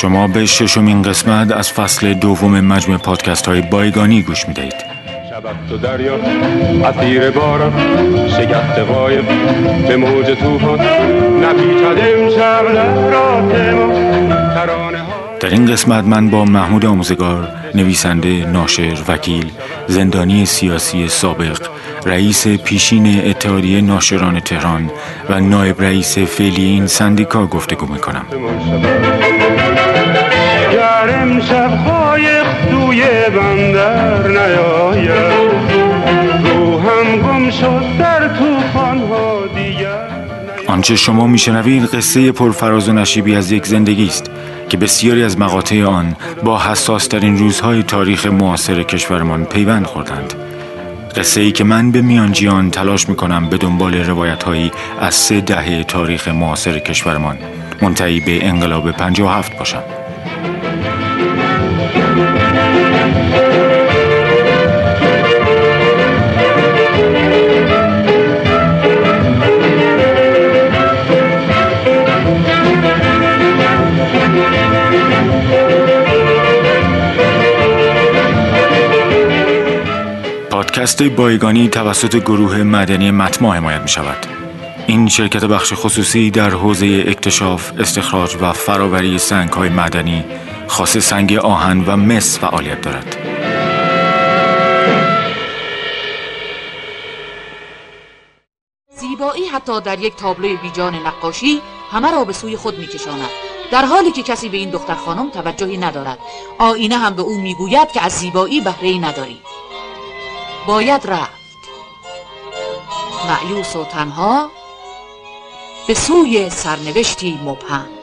شما به ششمین قسمت از فصل دوم مجموع پادکست های بایگانی گوش می‌دهید. شبت و دریا اسیر باران شگفت قایب به موج توفان نپیچد امشب لحرات ما. ترانه ها در این قسمت من با محمود آموزگار نویسنده ناشر وکیل زندانی سیاسی سابق رئیس پیشین اتحادیه ناشران تهران و نایب رئیس فعلی این سندیکا گفتگو می‌کنم. امشب قایق توی بندر نیاید. روحم گم شد در توفان ها آنچه شما میشنوید قصه پرفراز و نشیبی از یک زندگی است که بسیاری از مقاطع آن با حساس ترین روزهای تاریخ معاصر کشورمان پیوند خوردند. قصه ای که من به میانجیان تلاش می‌کنم به دنبال روایت هایی از سه دهه تاریخ معاصر کشورمان. منتهی به انقلاب 57 باشم. پادکست بایگانی توسط گروه مدنی متما حمایت می شود. این شرکت بخش خصوصی در حوزه اکتشاف، استخراج و فراوری سنگ های مدنی خاص سنگ آهن و مس فعالیت دارد. زیبایی حتی در یک تابلوی بیجان نقاشی همه را به سوی خود میکشاند. در حالی که کسی به این دختر خانم توجهی ندارد. آینه هم به او می‌گوید که از زیبایی بهره نداری. باید رفت. معیوس و تنها به سوی سرنوشتی مبهم.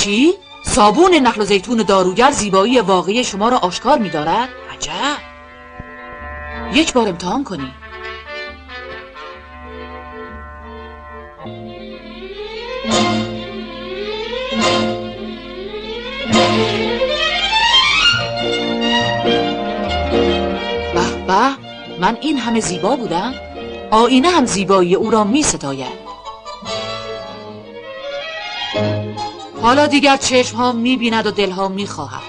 چی؟ صابون نخل و زیتون داروگر زیبایی واقعی شما را آشکار می دارد؟ عجب! یک بار امتحان کنی. به به! من این همه زیبا بودم. آینه هم زیبایی او را می ستاید حالا دیگر چشم ها می بیند و دل ها می خواهد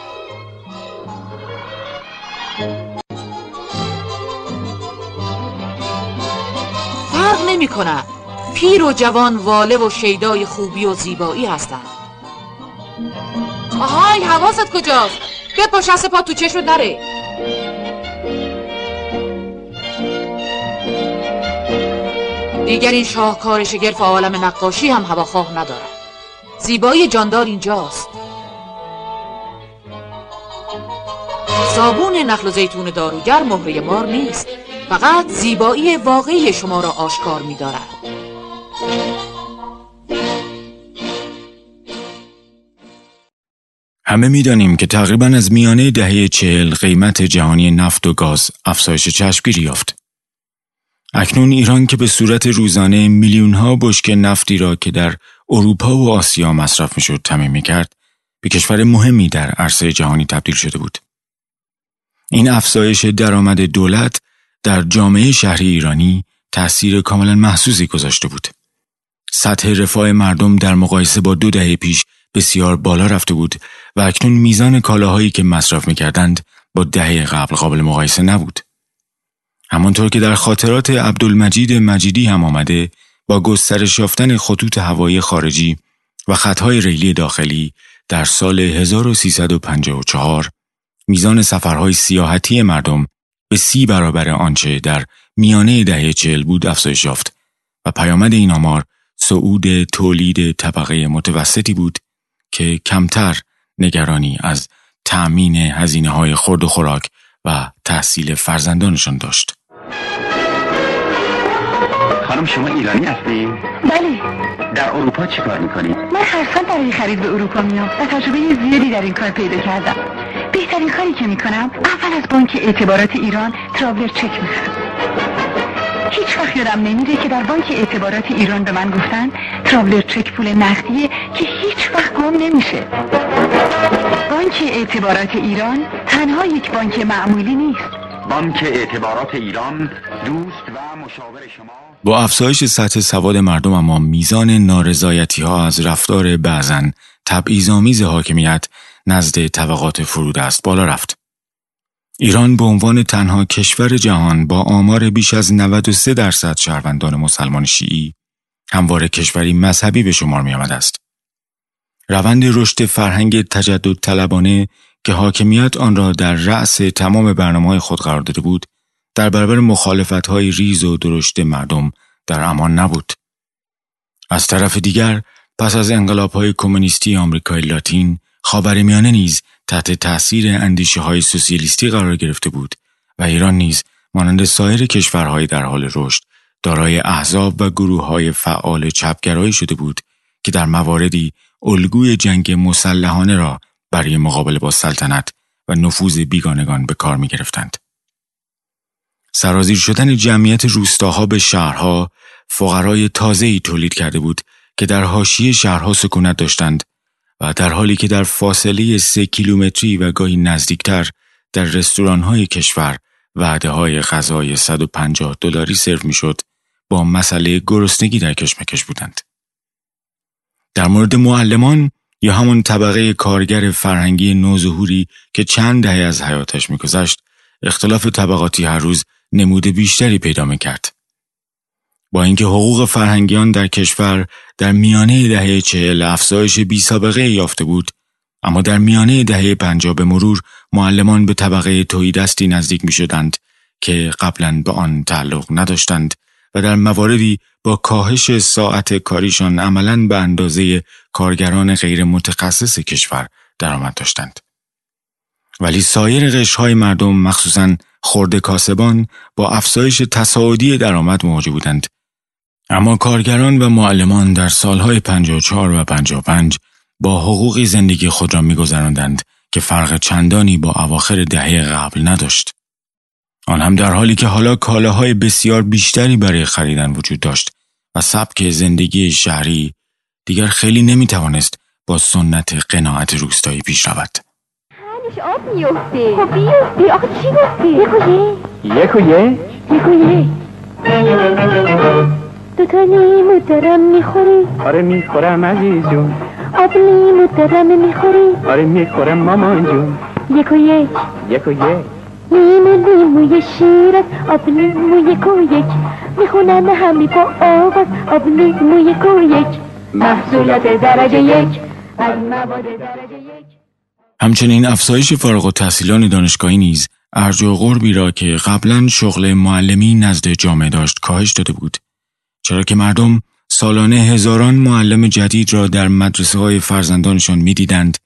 فرق نمی کند پیر و جوان واله و شیدای خوبی و زیبایی هستند. آهای حواست کجاست؟ بپا شست پا تو چشم نره. دیگر این شاهکار شگرف عالم نقاشی هم هواخواه ندارد. زیبایی جاندار اینجاست. صابون نخل و زیتون داروگر مهره مار نیست. فقط زیبایی واقعی شما را آشکار می دارد همه می‌دانیم که تقریبا از میانه دهه چهل قیمت جهانی نفت و گاز افزایش چشمگیری یافت. اکنون ایران که به صورت روزانه میلیون ها بشک نفتی را که در اروپا و آسیا مصرف می‌شد تمیم می کرد به کشور مهمی در عرصه جهانی تبدیل شده بود. این افزایش درآمد دولت در جامعه شهری ایرانی تأثیر کاملا محسوسی گذاشته بود. سطح رفاه مردم در مقایسه با دو دهه پیش بسیار بالا رفته بود و اکنون میزان کالاهایی که مصرف می‌کردند با دهه قبل قابل مقایسه نبود. همانطور که در خاطرات عبدالمجید مجیدی هم آمده با گسترش یافتن خطوط هوایی خارجی و خطهای ریلی داخلی در سال 1354 میزان سفرهای سیاحتی مردم به سی برابر آنچه در میانه دهه چهل بود افزایش یافت و پیامد این آمار صعود تولید طبقه متوسطی بود که کمتر نگرانی از تأمین هزینه های خورد و خوراک و تحصیل فرزندانشان داشت. خانم شما ایرانی هستی؟ بله. در اروپا چی کار می‌کنید؟ من هر سال برای خرید به اروپا میام و تجربه زیادی در این کار پیدا کردم. بهترین کاری که می‌کنم اول از بانک اعتبارات ایران ترابلر چک می‌خرم. هیچ وقت یادم نمیره که در بانک اعتبارات ایران به من گفتن ترابلر چک پول نقدیه که هیچ وقت گم نمیشه. بانک اعتبارات ایران تنها یک بانک معمولی نیست. بانک اعتبارات ایران دوست و مشاور شما با افزایش سطح سواد مردم اما میزان نارضایتی ها از رفتار بعضن تبعیض‌آمیز حاکمیت نزد طبقات فرود است بالا رفت. ایران به عنوان تنها کشور جهان با آمار بیش از 93 درصد شهروندان مسلمان شیعی همواره کشوری مذهبی به شمار می آمد است. روند رشد فرهنگ تجدد طلبانه که حاکمیت آن را در رأس تمام برنامه خود قرار داده بود در برابر مخالفت های ریز و درشت مردم در امان نبود. از طرف دیگر پس از انقلاب های کمونیستی آمریکای لاتین خاورمیانه نیز تحت تأثیر اندیشه های سوسیالیستی قرار گرفته بود و ایران نیز مانند سایر کشورهای در حال رشد دارای احزاب و گروه های فعال چپگرایی شده بود که در مواردی الگوی جنگ مسلحانه را برای مقابله با سلطنت و نفوذ بیگانگان به کار می گرفتند. سرازیر شدن جمعیت روستاها به شهرها فقرای تازه‌ای تولید کرده بود که در حاشیه شهرها سکونت داشتند و در حالی که در فاصله سه کیلومتری و گاهی نزدیکتر در رستوران‌های کشور وعده های غذای 150 دلاری سرو می‌شد با مسئله گرسنگی در کشمکش بودند. در مورد معلمان یا همون طبقه کارگر فرهنگی نوظهوری که چند دهه از حیاتش میگذشت اختلاف طبقاتی هر روز نمود بیشتری پیدا می‌کرد. با اینکه حقوق فرهنگیان در کشور در میانه دهه چهل افزایش بی سابقه یافته بود اما در میانه دهه پنجاه به مرور معلمان به طبقه دستی نزدیک می شدند که قبلا به آن تعلق نداشتند و در مواردی با کاهش ساعت کاریشان عملا به اندازه کارگران غیر متخصص کشور درآمد داشتند. ولی سایر قشرهای مردم مخصوصا خورده کاسبان با افزایش تصاعدی درآمد مواجه بودند اما کارگران و معلمان در سالهای 54 و 55 با حقوقی زندگی خود را میگذراندند که فرق چندانی با اواخر دهه قبل نداشت. آن هم در حالی که حالا کالاهای بسیار بیشتری برای خریدن وجود داشت و سبک زندگی شهری دیگر خیلی نمی توانست با سنت قناعت روستایی پیش رود. آب میفته خب بیفته آخه چی گفته یک و یک یک و یک دو تا لیمو دارم می‌خوری آره می‌خورم عزیز جون آب لیمو دارم می‌خوری آره می‌خورم مامان جون یک و یک یک و یک لیمو لیموی شیرت آب لیمو یک و یک می‌خونن همی با آواز آب لیمو یک و یک محصولات درجه یک از مواد درجه یک همچنین افزایش فارغ و تحصیلان دانشگاهی نیز ارج و غربی را که قبلا شغل معلمی نزد جامعه داشت کاهش داده بود چرا که مردم سالانه هزاران معلم جدید را در مدرسه های فرزندانشان می‌دیدند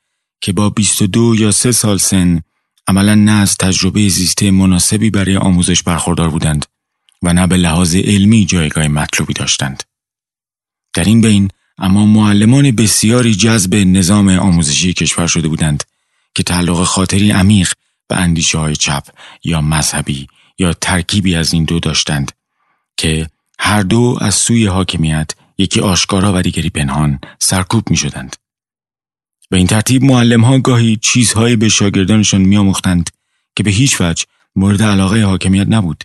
که با 22 یا 3 سال سن عملا نه از تجربه زیسته مناسبی برای آموزش برخوردار بودند و نه به لحاظ علمی جایگاه مطلوبی داشتند. در این بین اما معلمان بسیاری جذب نظام آموزشی کشور شده بودند که تعلق خاطری عمیق به اندیشه های چپ یا مذهبی یا ترکیبی از این دو داشتند که هر دو از سوی حاکمیت یکی آشکارا و دیگری پنهان سرکوب می شدند. به این ترتیب معلم ها گاهی چیزهایی به شاگردانشان میآموختند که به هیچ وجه مورد علاقه حاکمیت نبود.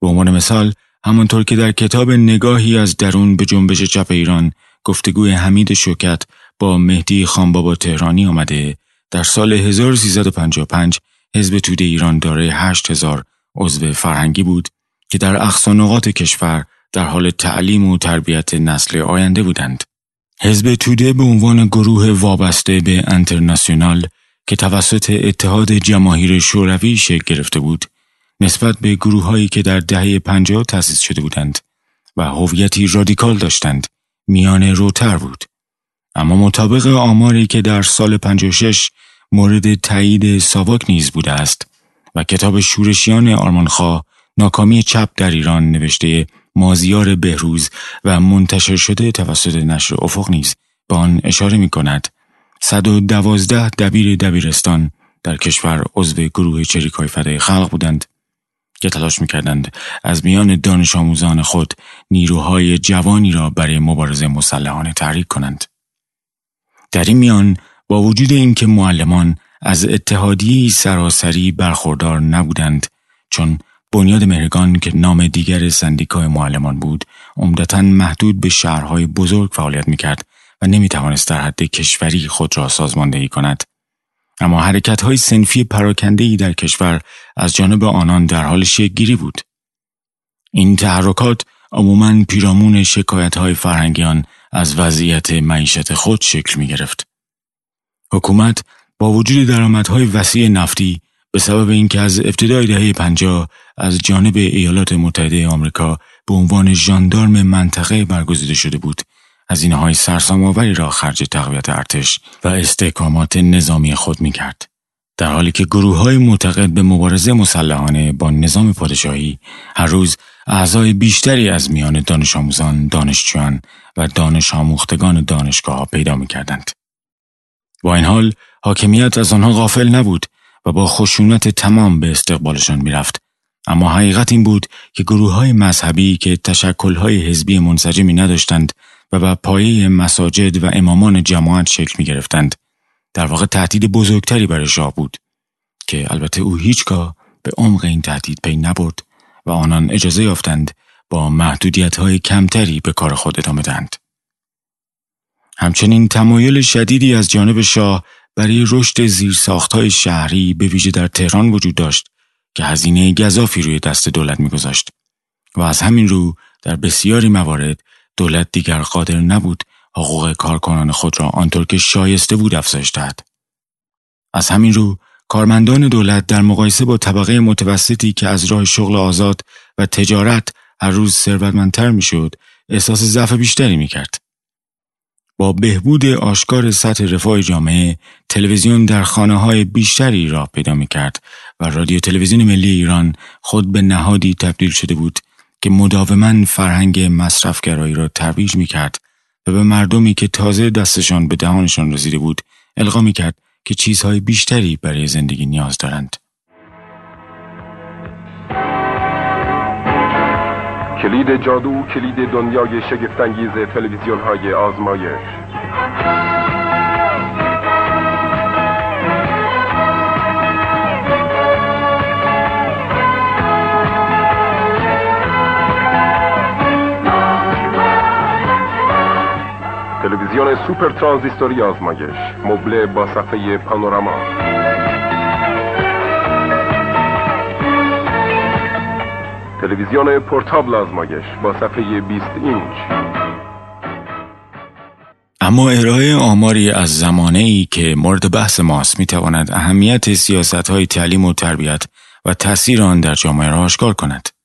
به عنوان مثال همانطور که در کتاب نگاهی از درون به جنبش چپ ایران گفتگوی حمید شوکت با مهدی خانبابا تهرانی آمده در سال 1355 حزب توده ایران دارای 8000 عضو فرهنگی بود که در اقصانقات کشور در حال تعلیم و تربیت نسل آینده بودند. حزب توده به عنوان گروه وابسته به انترناسیونال که توسط اتحاد جماهیر شوروی شکل گرفته بود نسبت به گروه هایی که در دهه پنجاه تأسیس شده بودند و هویتی رادیکال داشتند میان روتر بود اما مطابق آماری که در سال 56 مورد تایید ساواک نیز بوده است و کتاب شورشیان آرمانخواه ناکامی چپ در ایران نوشته مازیار بهروز و منتشر شده توسط نشر افق نیز به آن اشاره می کند. 112 دبیر دبیرستان در کشور عضو گروه چریکای فدای خلق بودند که تلاش می‌کردند از میان دانش آموزان خود نیروهای جوانی را برای مبارزه مسلحانه تحریک کنند. در این میان با وجود اینکه معلمان از اتحادی سراسری برخوردار نبودند چون بنیاد مهرگان که نام دیگر سندیکای معلمان بود عمدتا محدود به شهرهای بزرگ فعالیت می‌کرد و نمی‌توانست در حد کشوری خود را سازماندهی کند. اما حرکت های سنفی پراکنده در کشور از جانب آنان در حال گیری بود. این تحرکات عموما پیرامون شکایت های فرهنگیان از وضعیت معیشت خود شکل می گرفت. حکومت با وجود درآمدهای وسیع نفتی به سبب اینکه از ابتدای دهه 50 از جانب ایالات متحده آمریکا به عنوان ژاندارم منطقه برگزیده شده بود از های سرسام‌آوری را خرج تقویت ارتش و استحکامات نظامی خود می کرد. در حالی که گروه های معتقد به مبارزه مسلحانه با نظام پادشاهی هر روز اعضای بیشتری از میان دانش آموزان، دانشجویان و دانش آموختگان دانشگاه پیدا می کردند. با این حال حاکمیت از آنها غافل نبود و با خشونت تمام به استقبالشان می‌رفت اما حقیقت این بود که گروه های مذهبی که تشکل های حزبی منسجمی نداشتند و بر پایه مساجد و امامان جماعت شکل می گرفتند در واقع تهدید بزرگتری برای شاه بود که البته او هیچگاه به عمق این تهدید پی نبرد و آنان اجازه یافتند با محدودیت های کمتری به کار خود ادامه دهند. همچنین تمایل شدیدی از جانب شاه برای رشد های شهری به ویژه در تهران وجود داشت که هزینه گذافی روی دست دولت میگذاشت و از همین رو در بسیاری موارد دولت دیگر قادر نبود حقوق کارکنان خود را آنطور که شایسته بود افزایش دهد. از همین رو کارمندان دولت در مقایسه با طبقه متوسطی که از راه شغل آزاد و تجارت هر روز ثروتمندتر می‌شد احساس ضعف بیشتری می‌کرد. با بهبود آشکار سطح رفاه جامعه تلویزیون در خانه های بیشتری راه پیدا می کرد و رادیو تلویزیون ملی ایران خود به نهادی تبدیل شده بود که مداوما فرهنگ مصرفگرایی را ترویج می کرد و به مردمی که تازه دستشان به دهانشان رسیده بود القا می کرد که چیزهای بیشتری برای زندگی نیاز دارند. کلید جادو کلید دنیای شگفتانگیز تلویزیون های آزمایش تلویزیون سوپر ترانزیستوری آزمایش مبله با صفحه پانوراما تلویزیون پورتابل آزمایش با صفحه 20 اینچ اما ارائه آماری از زمانه ای که مورد بحث ماست می تواند اهمیت سیاست های تعلیم و تربیت و تاثیر آن در جامعه را آشکار کند.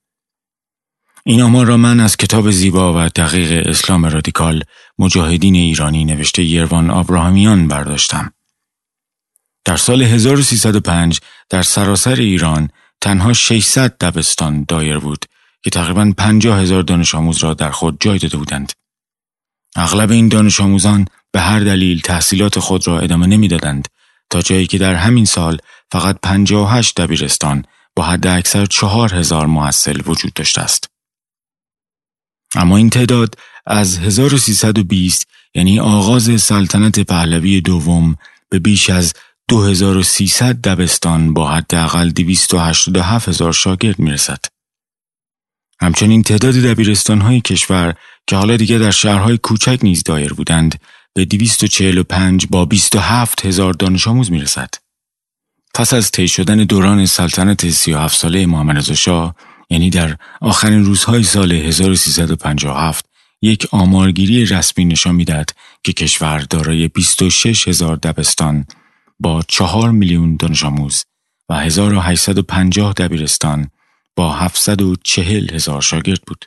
این آمار را من از کتاب زیبا و دقیق اسلام رادیکال مجاهدین ایرانی نوشته یروان آبراهامیان برداشتم. در سال 1305 در سراسر ایران تنها 600 دبستان دایر بود که تقریبا 50 هزار دانش آموز را در خود جای داده بودند. اغلب این دانش آموزان به هر دلیل تحصیلات خود را ادامه نمی‌دادند تا جایی که در همین سال فقط 58 دبیرستان با حد اکثر 4 هزار محصل وجود داشته است. اما این تعداد از 1320 یعنی آغاز سلطنت پهلوی دوم به بیش از 2300 دبستان با حداقل 287 هزار شاگرد می‌رسد. همچنین تعداد دبیرستان های کشور که حالا دیگر در شهرهای کوچک نیز دایر بودند به 245 با 27 هزار دانش آموز می رسد. پس از طی شدن دوران سلطنت 37 ساله محمد شاه یعنی در آخرین روزهای سال 1357 یک آمارگیری رسمی نشان می‌دهد که کشور دارای 26 هزار دبستان با 4 میلیون دانش آموز و 1850 دبیرستان با 740 هزار شاگرد بود.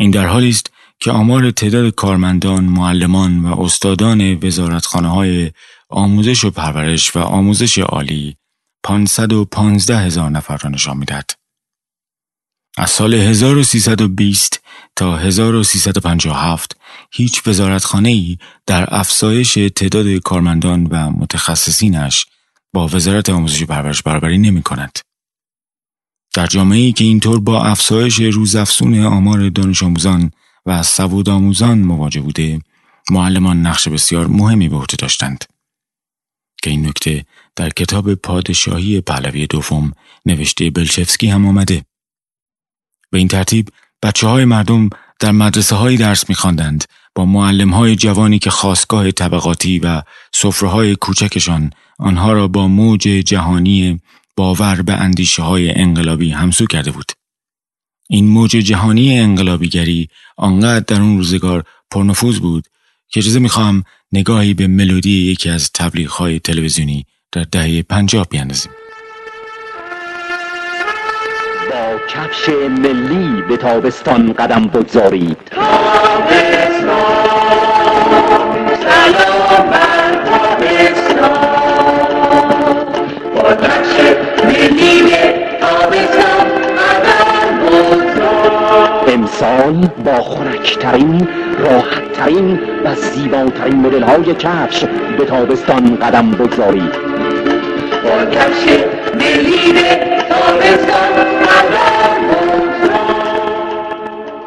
این در حالی است که آمار تعداد کارمندان، معلمان و استادان وزارتخانه های آموزش و پرورش و آموزش عالی 515 هزار نفر را نشان می‌دهد. از سال 1320 تا 1357 هیچ وزارتخانه ای در افزایش تعداد کارمندان و متخصصینش با وزارت آموزش و پرورش برابری نمی کند. در جامعه ای که اینطور با افزایش روزافزون آمار دانش آموزان و سواد آموزان مواجه بوده، معلمان نقش بسیار مهمی به عهده داشتند. که این نکته در کتاب پادشاهی پهلوی دوم نوشته بلشفسکی هم آمده. به این ترتیب بچه های مردم در مدرسه های درس میخواندند با معلم های جوانی که خواستگاه طبقاتی و صفره های کوچکشان آنها را با موج جهانی باور به اندیشه های انقلابی همسو کرده بود. این موج جهانی انقلابیگری آنقدر در اون روزگار پرنفوذ بود که اجازه می‌خواهم نگاهی به ملودی یکی از تبلیغ های تلویزیونی در دهه پنجاه بیاندازیم. با کفش ملی به تابستان قدم بگذارید. امسال با خورکترین راحتترین و زیباترین مدل های کفش به تابستان قدم بگذارید. با کفش ملی به تابستان قدم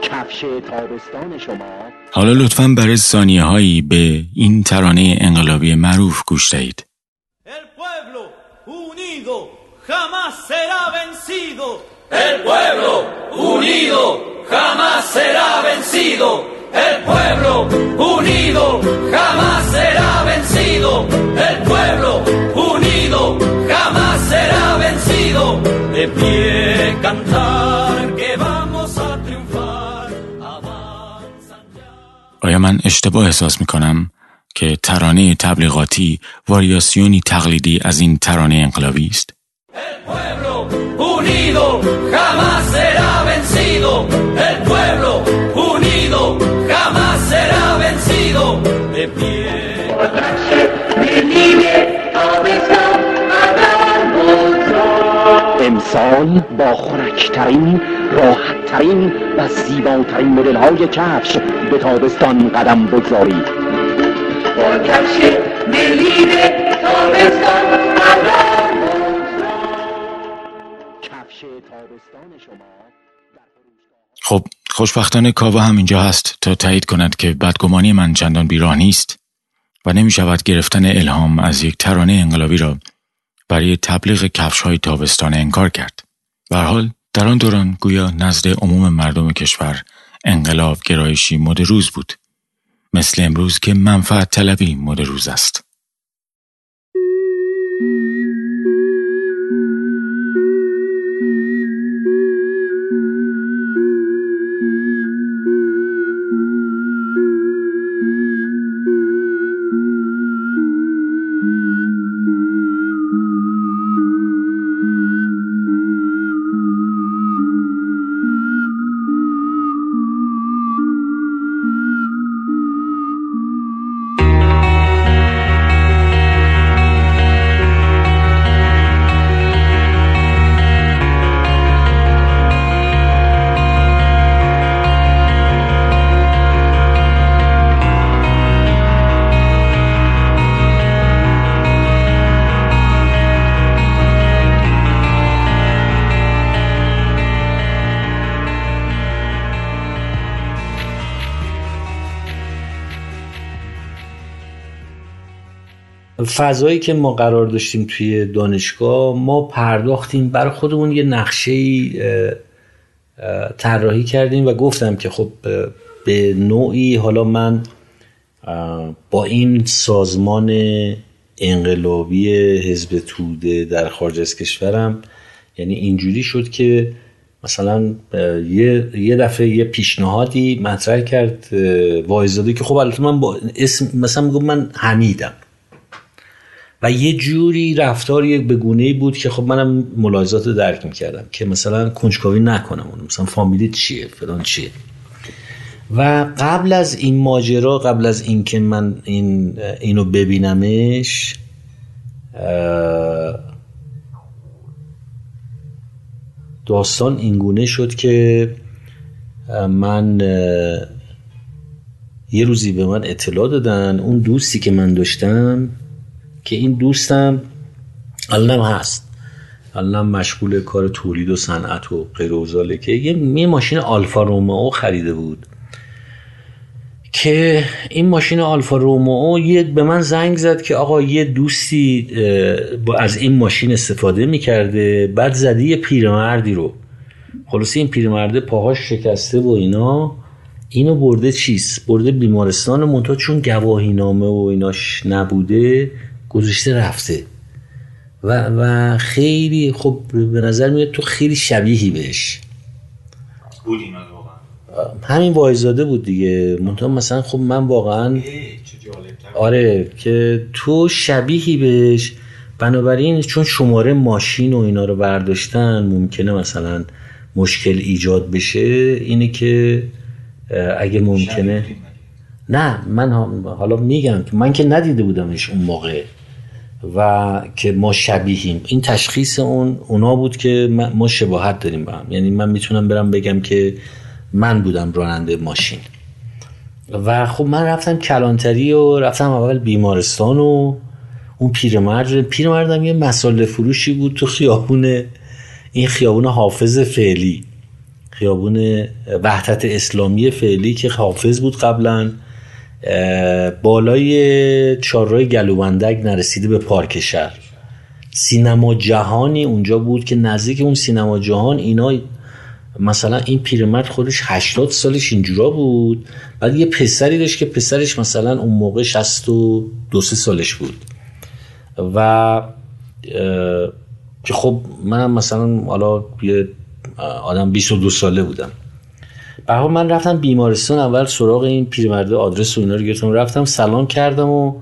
کفش تابستان شما حالا لطفا برای ثانیه هایی به این ترانه انقلابی معروف گوش دهید. El pueblo unido jamás será vencido. El pueblo unido jamás será vencido. El pueblo unido jamás será vencido. El pueblo unido jamás será vencido. De pie cantar que vamos a triunfar. آیا من اشتباه احساس می کنم که ترانه تبلیغاتی واریاسیونی تقلیدی از این ترانه انقلابی است؟ El pueblo unido jamás será vencido. El pueblo unido امسال با خورکترین راحتترین و زیباترین مدل های کفش به تابستان قدم بگذارید. با کفش تابستان قدم کفش تابستان شما خب خوشبختانه کاوا هم اینجا هست تا تایید کند که بدگمانی من چندان بیراه نیست و نمی شود گرفتن الهام از یک ترانه انقلابی را برای تبلیغ کفش های تابستان انکار کرد. به حال در آن دوران گویا نزد عموم مردم کشور انقلاب گرایشی مد روز بود. مثل امروز که منفعت طلبی مد روز است. فضایی که ما قرار داشتیم توی دانشگاه ما پرداختیم برای خودمون یه نقشه طراحی کردیم و گفتم که خب به نوعی حالا من با این سازمان انقلابی حزب توده در خارج از کشورم یعنی اینجوری شد که مثلا یه, یه دفعه یه پیشنهادی مطرح کرد وایزاده که خب البته من با اسم مثلا میگم من حمیدم. و یه جوری رفتار یک بگونه بود که خب منم ملاحظات رو درک می‌کردم که مثلا کنجکاوی نکنم اون مثلا فامیلی چیه فلان چیه. و قبل از این ماجرا قبل از اینکه من این اینو ببینمش داستان اینگونه شد که من یه روزی به من اطلاع دادن. اون دوستی که من داشتم که این دوستم الانم هست. الانم مشغول کار تولید و صنعت و غیر که یه, ماشین آلفا رومئو خریده بود. که این ماشین آلفا رومئو یه به من زنگ زد که آقا یه دوستی از این ماشین استفاده می‌کرده بعد زدی یه پیرمردی رو. خلاصی این پیرمرده پاهاش شکسته و اینا اینو برده چیز برده بیمارستان منتها چون گواهی نامه و ایناش نبوده گذاشته رفته. و, و خیلی خب به نظر میاد تو خیلی شبیهی بهش. بود اینا همین وایزاده بود دیگه. منتها مثلا خب من واقعا آره که تو شبیهی بهش. بنابراین چون شماره ماشین و اینا رو برداشتن ممکنه مثلا مشکل ایجاد بشه. اینه که اگه ممکنه. نه من حالا میگم که من که ندیده بودمش اون موقع. و که ما شبیهیم. این تشخیص اون اونا بود که ما شباهت داریم با هم. یعنی من می‌تونم برم بگم که من بودم راننده ماشین. و خب من رفتم کلانتری و رفتم اول بیمارستان و اون پیرمرد پیرمردم یه مساله فروشی بود تو خیابون این خیابون حافظ فعلی. خیابون وحدت اسلامی فعلی که حافظ بود قبلا. بالای چهارراه گلوبندک نرسیده به پارک شهر. سینما جهانی اونجا بود که نزدیک اون سینما جهان اینا مثلا این پیرمرد خودش 80 سالش اینجورا بود بعد یه پسری داشت که پسرش مثلا اون موقع 62 سالش بود. و که خب منم مثلا حالا یه آدم 22 ساله بودم. به من رفتم بیمارستان اول سراغ این پیرمرده آدرس و اینا رو گرفتم. رفتم سلام کردم و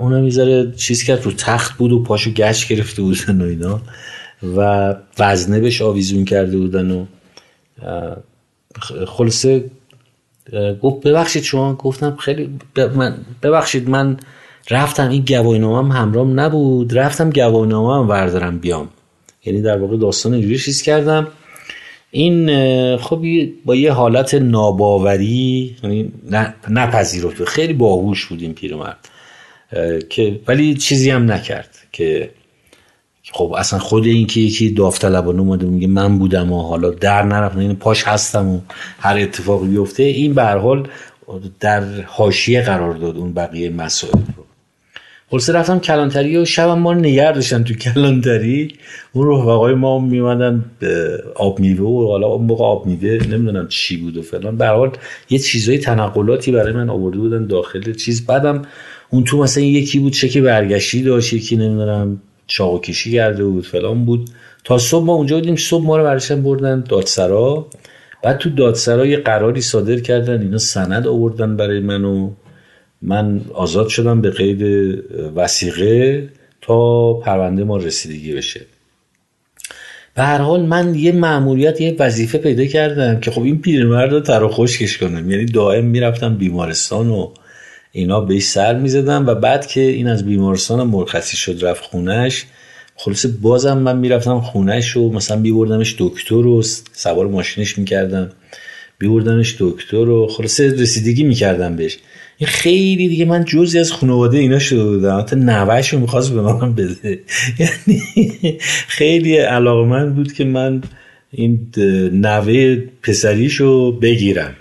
اونم می‌ذاره چیز کرد رو تخت بود و پاشو گشت گرفته بودن و اینا. و وزنه بهش آویزون کرده بودن و خلاصه گفت ببخشید شما. گفتم خیلی ببخشید من رفتم این هم همرام نبود. رفتم گواهینامه هم وردارم بیام. یعنی در واقع داستان اینجوری چیز کردم. این خب با یه حالت ناباوری یعنی نپذیرفت. خیلی باهوش بود این پیرمرد که ولی چیزی هم نکرد که خب اصلا خود این که یکی داوطلبانه اومده میگه من بودم و حالا در نرفتم این پاش هستم و هر اتفاقی بیفته. این به حال در حاشیه قرار داد اون بقیه مسائل رو. خلاصه رفتم کلانتری و شبم ما نگر داشتن تو کلانتری. اون رفقای ما میمدن آب میوه و حالا اون موقع آب میوه نمی‌دونم چی بود و فلان. به یه چیزای تنقلاتی برای من آورده بودن داخل چیز. بعدم اون تو مثلا یکی بود چکی برگشتی داشت یکی نمی‌دونم چاق کشی کرده بود فلان بود. تا صبح ما اونجا بودیم صبح ما رو برشن بردن دادسرا. بعد تو دادسرا یه قراری صادر کردن اینا سند آوردن برای من و من آزاد شدم به قید وسیقه تا پرونده ما رسیدگی بشه. به هر حال من یه معمولیت یه وظیفه پیدا کردم که خب این پیرمرد رو تر خشکش کنم. یعنی دائم می‌رفتم بیمارستان و اینا بهش سر می‌زدم و بعد که این از بیمارستان مرخصی شد رفت خونش خلاصه بازم من می‌رفتم خونش و مثلا بیبردمش دکتر و سوار ماشینش می‌کردم بیبردمش دکتر و خلاصه رسیدگی می‌کردم بهش. این خیلی دیگه من جزی از خانواده اینا شده بودم. حتی نوهش رو می‌خواست به من بده. یعنی خیلی علاقه من بود که من این نوه پسریشو بگیرم.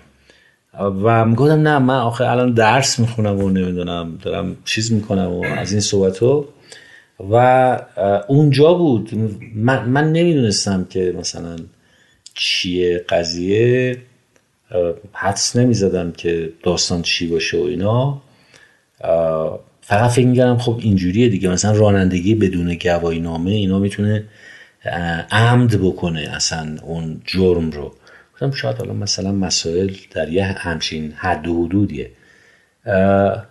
و می‌گفتم نه من آخه الان درس می‌خونم و نمی‌دونم دارم چیز می‌کنم و از این صحبت و اونجا بود. من, من نمی‌دونستم که مثلا چیه قضیه. حدس نمی‌زدم که داستان چی باشه و اینا. فقط فکر می‌کردم خب اینجوریه دیگه. مثلا رانندگی بدون گواهی نامه اینا می‌تونه عمد بکنه اصلا اون جرم رو. گفتم شاید حالا مثلا مسائل در یه همچین حد و حدودیه.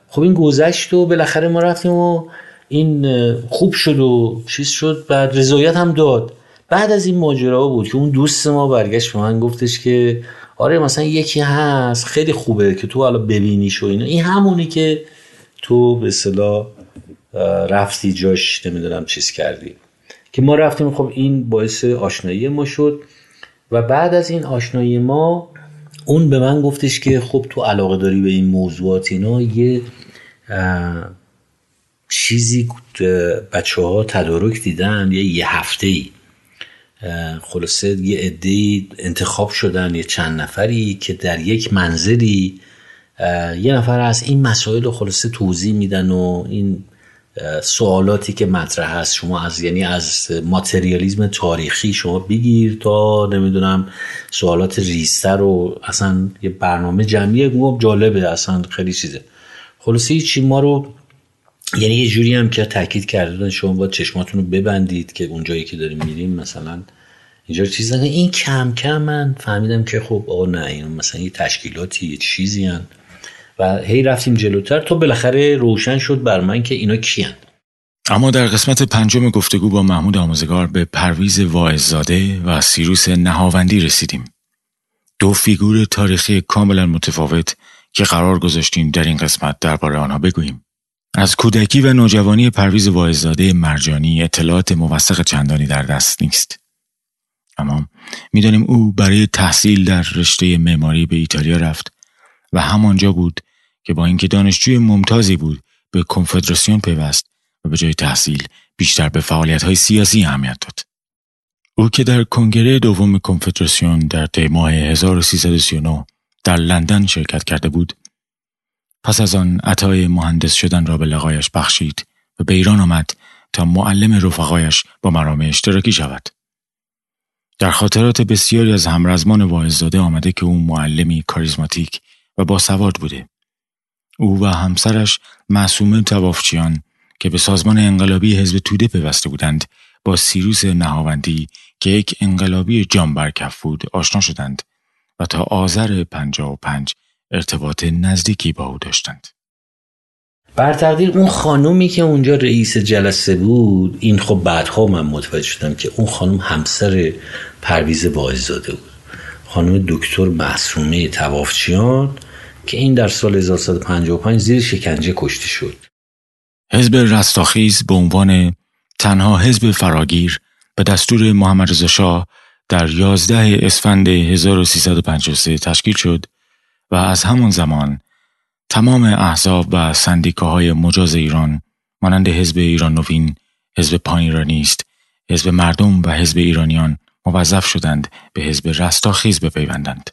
خب این گذشت و بالاخره ما رفتیم و این خوب شد و چیز شد. بعد رضایت هم داد. بعد از این ماجرا بود که اون دوست ما برگشت به من گفتش که آره مثلا یکی هست خیلی خوبه که تو حالا ببینیش و اینا. این همونی که تو به صلاح رفتی جاش نمی‌دونم چیز کردی. که ما رفتیم خب این باعث آشنایی ما شد. و بعد از این آشنایی ما اون به من گفتش که خب تو علاقه داری به این موضوعات اینا یه چیزی بچه ها تدارک دیدن یه یه هفته ای خلاصه یه عده انتخاب شدن یه چند نفری که در یک منزلی یه نفر از این مسائل رو خلاصه توضیح میدن و این سوالاتی که مطرح هست شما از یعنی از ماتریالیزم تاریخی شما بگیر تا نمی‌دونم سوالات ریستر رو اصلا یه برنامه جمعی جالبه اصلا خیلی چیزه. خلاصه چی ما رو یعنی یه جوری هم که تاکید کرده شما با چشماتون رو ببندید که اون جایی که داریم میریم مثلا اینجا چیز این کم کم من فهمیدم که خب آقا نه این مثلا یه تشکیلاتی یه چیزی هن و هی رفتیم جلوتر تا بالاخره روشن شد بر من که اینا کیان اما در قسمت پنجم گفتگو با محمود آموزگار به پرویز واعظزاده و سیروس نهاوندی رسیدیم. دو فیگور تاریخی کاملا متفاوت که قرار گذاشتیم در این قسمت درباره آنها بگوییم. از کودکی و نوجوانی پرویز واعظزاده مرجانی اطلاعات موثق چندانی در دست نیست. اما می‌دانیم او برای تحصیل در رشته معماری به ایتالیا رفت و همانجا بود که با اینکه دانشجوی ممتازی بود به کنفدراسیون پیوست و به جای تحصیل بیشتر به فعالیت های سیاسی اهمیت داد. او که در کنگره دوم کنفدراسیون در طی ماه 1339 در لندن شرکت کرده بود پس از آن عطای مهندس شدن را به لقایش بخشید و به ایران آمد تا معلم رفقایش با مرامه اشتراکی شود. در خاطرات بسیاری از همرزمان واعظزاده آمده که او معلمی کاریزماتیک و با سواد بوده. او و همسرش معصومه توافچیان که به سازمان انقلابی حزب توده پیوسته بودند با سیروس نهاوندی که یک انقلابی جان برکف بود آشنا شدند و تا آذر پنج ارتباط نزدیکی با او داشتند. بر تقدیر اون خانومی که اونجا رئیس جلسه بود این خب بعدها من متوجه شدم که اون خانم همسر پرویز واعظزاده بود. خانم دکتر معصومه توافچیان که این در سال 1355 زیر شکنجه کشته شد. حزب رستاخیز به عنوان تنها حزب فراگیر به دستور محمد رضا شاه در 11 اسفند 1353 تشکیل شد. و از همان زمان تمام احزاب و سندیکاهای مجاز ایران مانند حزب ایران نوین، حزب پان است، حزب مردم و حزب ایرانیان موظف شدند به حزب رستاخیز بپیوندند.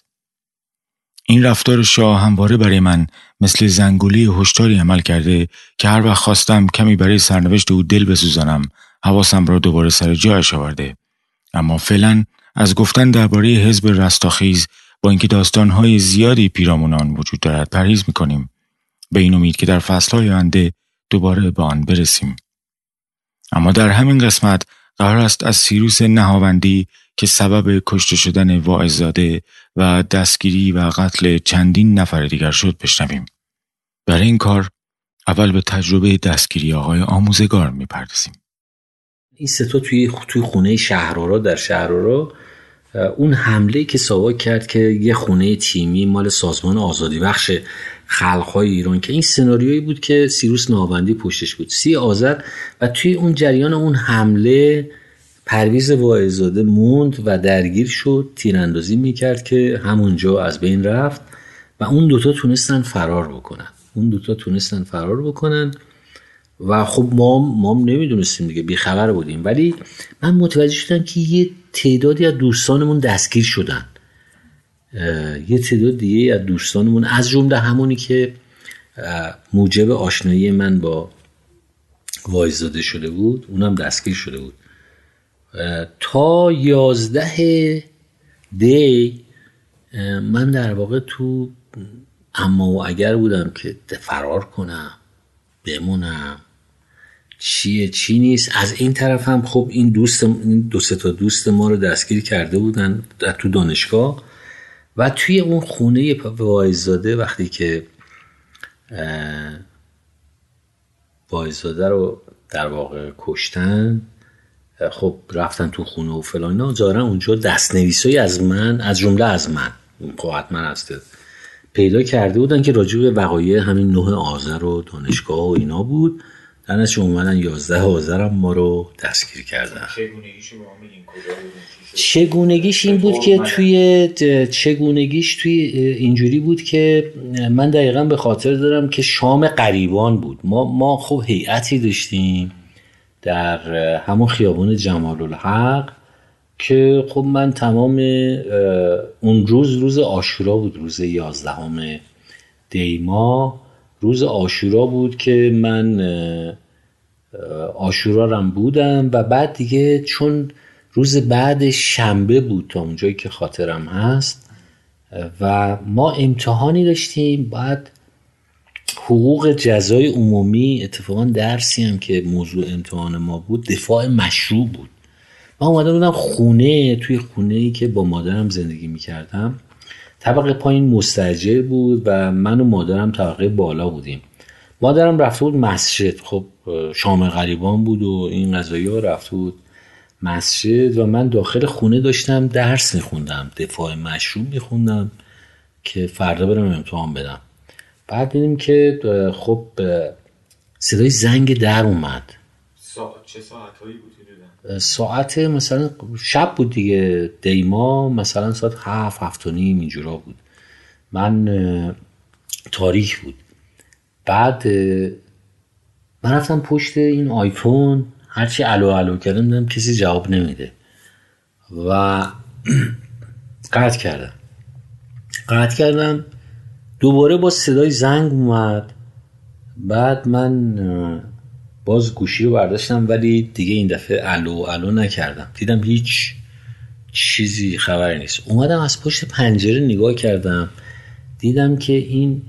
این رفتار شاه همواره برای من مثل زنگولی هشداری عمل کرده که هر وقت خواستم کمی برای سرنوشت او دل بسوزانم حواسم را دوباره سر جایش آورده اما فعلا از گفتن درباره حزب رستاخیز با اینکه داستانهای زیادی پیرامونان وجود دارد پرهیز می‌کنیم به این امید که در فصلهای آینده دوباره به آن برسیم اما در همین قسمت قرار است از سیروس نهاوندی که سبب کشته شدن واعظزاده و دستگیری و قتل چندین نفر دیگر شد بشنویم. برای این کار اول به تجربه دستگیری آقای آموزگار می‌پردازیم. این ستا توی توی خونه شهرارا در شهرارا اون حمله که ساواک کرد که یه خونه تیمی مال سازمان آزادی بخش خلقهای ایران که این سناریویی بود که سیروس نهاوندی پشتش بود. سی آذر و توی اون جریان اون حمله پرویز واعظاده موند و درگیر شد تیراندازی می‌کرد که همونجا از بین رفت و اون دوتا تونستن فرار بکنن. اون دوتا تونستن فرار بکنن و خب ما ما نمی‌دونستیم دیگه بیخبر بودیم. ولی من متوجه شدم که یه تعدادی از دوستانمون دستگیر شدن. یه تعداد دیگه از دوستانمون از جمله همونی که موجب آشنایی من با وایزاده شده بود اونم دستگیر شده بود. تا یازده دی من در واقع تو اما و اگر بودم که فرار کنم بمونم چیه چی نیست. از این طرف هم خب این دوست این دو تا دوست ما رو دستگیر کرده بودن در تو دانشگاه و توی اون خونه وایزاده وقتی که وایزاده رو در واقع کشتن خب رفتن تو خونه و فلان اینا. اونجا دستنویسایی از من از جمله از من خب حتما هست پیدا کرده بودن که راجع به وقایع همین نه آذر و دانشگاه و اینا بود. در اومدن 11 آذر هم ما رو دستگیر کردن. چگونگیش این بود که توی چگونگیش توی اینجوری بود که من دقیقا به خاطر دارم که شام قریبان بود. ما ما خب هیئتی داشتیم در همون خیابان جمال الحق که خب من تمام اون روز روز آشورا بود روز یازدهم دیما روز آشورا بود که من آشورا رم بودم و بعد دیگه چون روز بعد شنبه بود تا اونجایی که خاطرم هست و ما امتحانی داشتیم بعد حقوق جزای عمومی اتفاقا درسی هم که موضوع امتحان ما بود دفاع مشروع بود. من اومده بودم خونه توی خونه ای که با مادرم زندگی می‌کردم. طبقه پایین مستجر بود و من و مادرم طبقه بالا بودیم. مادرم رفته بود مسجد. خب شام غریبان بود و این قضایی ها رفته بود مسجد و من داخل خونه داشتم درس میخوندم دفاع مشروع میخوندم که فردا برم امتحان بدم. بعد دیدیم که خب صدای زنگ در اومد. چه ساعتهایی بود ساعت مثلا شب بود دیگه. دیما مثلا ساعت هفت هفت و نیم اینجورا بود. من اه، تاریک بود. بعد من رفتم پشت این آیفون هرچی الو الو کردم دیدم کسی جواب نمیده. و قطع کردم. قطع کردم. دوباره با صدای زنگ اومد. بعد من باز گوشی رو برداشتم ولی دیگه این دفعه الو الو نکردم. دیدم هیچ چیزی خبری نیست. اومدم از پشت پنجره نگاه کردم. دیدم که این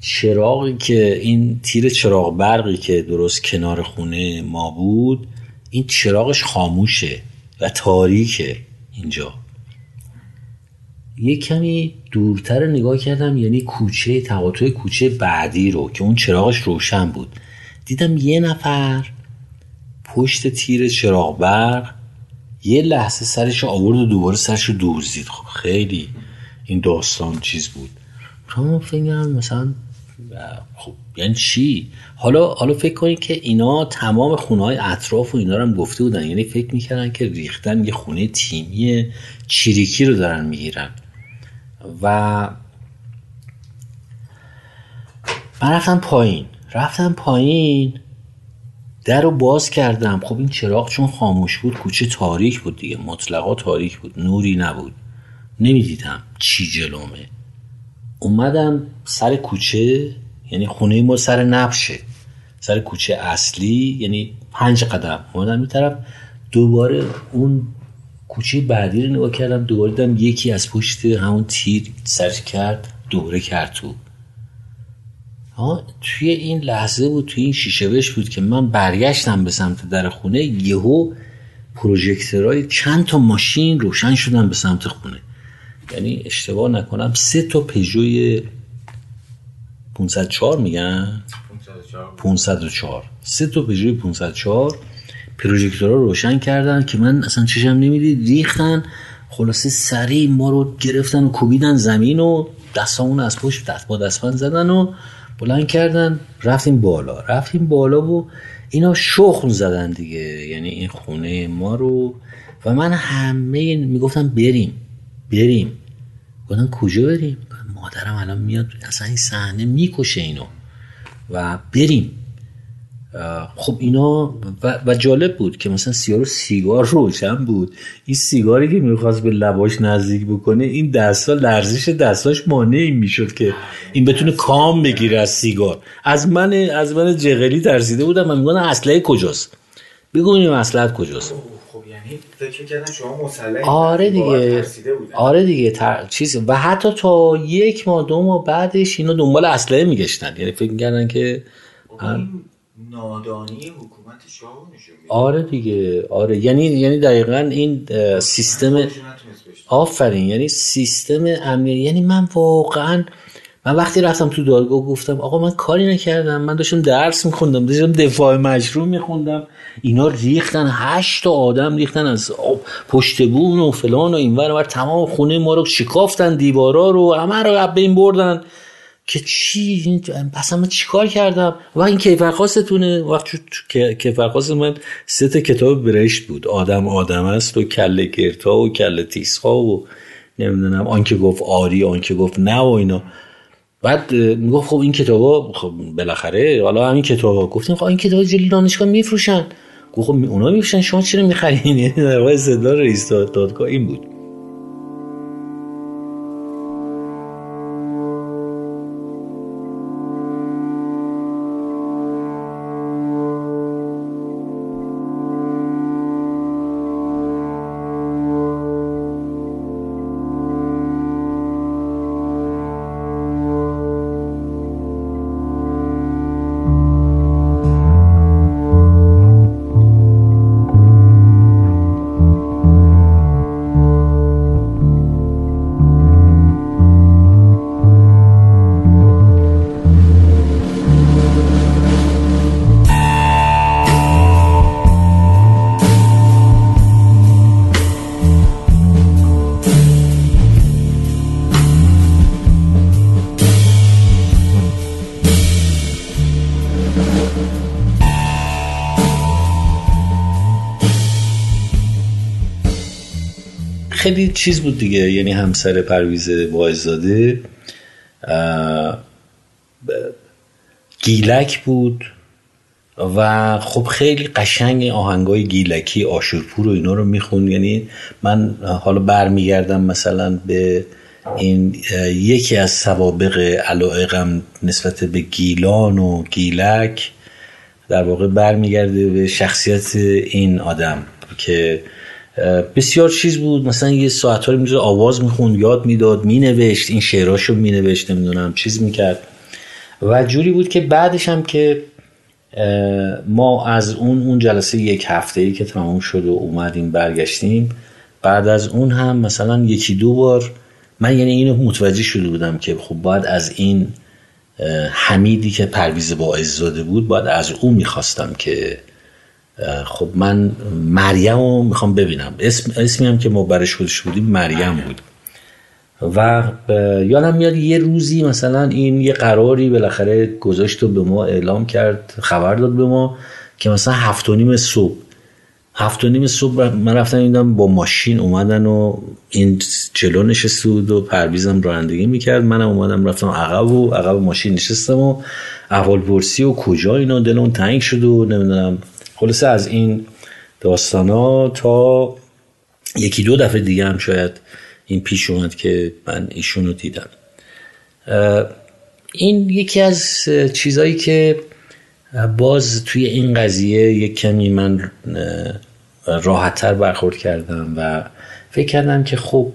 چراغی که این تیر چراغ برقی که درست کنار خونه ما بود این چراغش خاموشه و تاریکه اینجا. یه کمی دورتر نگاه کردم یعنی کوچه تقاطع کوچه بعدی رو که اون چراغش روشن بود. دیدم یه نفر پشت تیر چراغ برق یه لحظه سرش آورد و دوباره سرش رو دورزید خب خیلی این داستان چیز بود. من فکر کردم مثلا خب یعنی چی؟ حالا حالا فکر کنید که اینا تمام خونه های اطراف و اینا رو هم گفته بودن. یعنی فکر می‌کردن که ریختن یه خونه تیمی چیریکی رو دارن می‌گیرن. و من پایین. رفتم پایین. در رو باز کردم. خب این چراغ چون خاموش بود کوچه تاریک بود دیگه. مطلقا تاریک بود. نوری نبود. نمی‌دیدم چی جلومه. اومدم سر کوچه یعنی خونه ما سر نبشه. سر کوچه اصلی یعنی پنج قدم اومدم این طرف. دوباره اون کوچه بعدی رو نگاه کردم. دوباره دیدم یکی از پشت همون تیر سرش کرد دوره کرد تو. ها توی این لحظه بود توی این شیشه بش بود که من برگشتم به سمت در خونه یهو پروژکتورهای چند تا ماشین روشن شدن به سمت خونه. یعنی اشتباه نکنم سه تا پژوی 504 میگن؟ 504 سه تا پژوی 504 پروژکتورها روشن کردن که من اصلا چشم نمی‌دید ریختن خلاصه سریع ما رو گرفتن و کوبیدن زمین و دستامون از پشت دست با دستبند زدن و بلند کردن رفتیم بالا. رفتیم بالا و اینا شخم زدن دیگه. یعنی این خونه ما رو. و من همه می‌گفتم بریم. بریم. گفتم کجا بریم؟ مادرم الان میاد اصلا این صحنه می‌کشه اینو. و بریم. خب اینا و, و جالب بود که مثلا سیارو سیگار روشن بود. این سیگاری که می‌خواست به لباش نزدیک بکنه این دستا لرزش دستاش مانع می‌شد که این بتونه کام بگیره از سیگار. از من از من جغلی ترسیده بودم من میگن اسلحه کجاست؟ بگو این مسئله کجاست. خب یعنی فکر کردن شما آره دیگه. آره دیگه تر... چیز و حتی تا یک ماه دو ماه بعدش اینا دنبال اسلحه میگشتن. یعنی فکر کردن که هم... نادانی حکومت شاه نشون آره دیگه آره. یعنی یعنی دقیقا این سیستم آفرین. یعنی سیستم امنیت. یعنی من واقعا من وقتی رفتم تو دادگاه گفتم آقا من کاری نکردم. من داشتم درس میخوندم داشتم دفاع مشروع میخوندم. اینا ریختن هشت تا آدم ریختن از پشت بون و فلان و این ور تمام خونه ما رو شکافتن دیوارا رو همه رو به این بردن. که چی؟ اصلا من چیکار کردم؟ و این کیفرخواستتونه. وقت کیفرخواست من سه تا کتاب برشت بود. آدم آدم است و کله گرتا و کله تیسها و نمی‌دونم آنکه گفت آری آنکه گفت نه و اینا. بعد می‌گفت خب این کتابا خب بالاخره حالا همین کتابا. گفتیم خب این کتابا جلوی دانشگاه میفروشن. گفت خب اونا میفروشن شما چرا می‌خرین یعنی در واقع استدلال رئیس دادگاه این بود. خیلی چیز بود دیگه. یعنی همسر پرویز واعظزاده گیلک بود و خب خیلی قشنگ آهنگای گیلکی آشورپور و اینا رو میخون یعنی من حالا برمیگردم مثلا به این یکی از سوابق علائقم نسبت به گیلان و گیلک در واقع برمیگرده به شخصیت این آدم که بسیار چیز بود مثلا یه ساعت رو آواز می‌خوند یاد می‌داد مینوشت این شعراشو مینوشت نمی‌دونم چیز می‌کرد. و جوری بود که بعدش هم که ما از اون اون جلسه یک هفته ای که تمام شد و اومدیم برگشتیم بعد از اون هم مثلا یکی دو بار من یعنی اینو متوجه شده بودم که خب باید از این حمیدی که پرویز با بود باید از او می‌خواستم که خب من مریم رو می‌خوام ببینم. اسم اسمی هم که ما برش خودش بودیم مریم بود. و یادم میاد یه روزی مثلا این یه قراری بالاخره گذاشت و به ما اعلام کرد خبر داد به ما که مثلا هفت و نیم صبح. هفت و نیم صبح من رفتم دیدم با ماشین اومدن و این جلو نشسته بود و پرویزم رانندگی می‌کرد. منم اومدم رفتم عقب و عقب ماشین نشستم و احوال پرسی و کجا اینا دلون تنگ شد و نمی‌دونم خلاصه از این داستانا تا یکی دو دفعه دیگه هم شاید این پیش اومد که من ایشون رو دیدم این یکی از چیزایی که باز توی این قضیه یک کمی من راحتتر برخورد کردم و فکر کردم که خب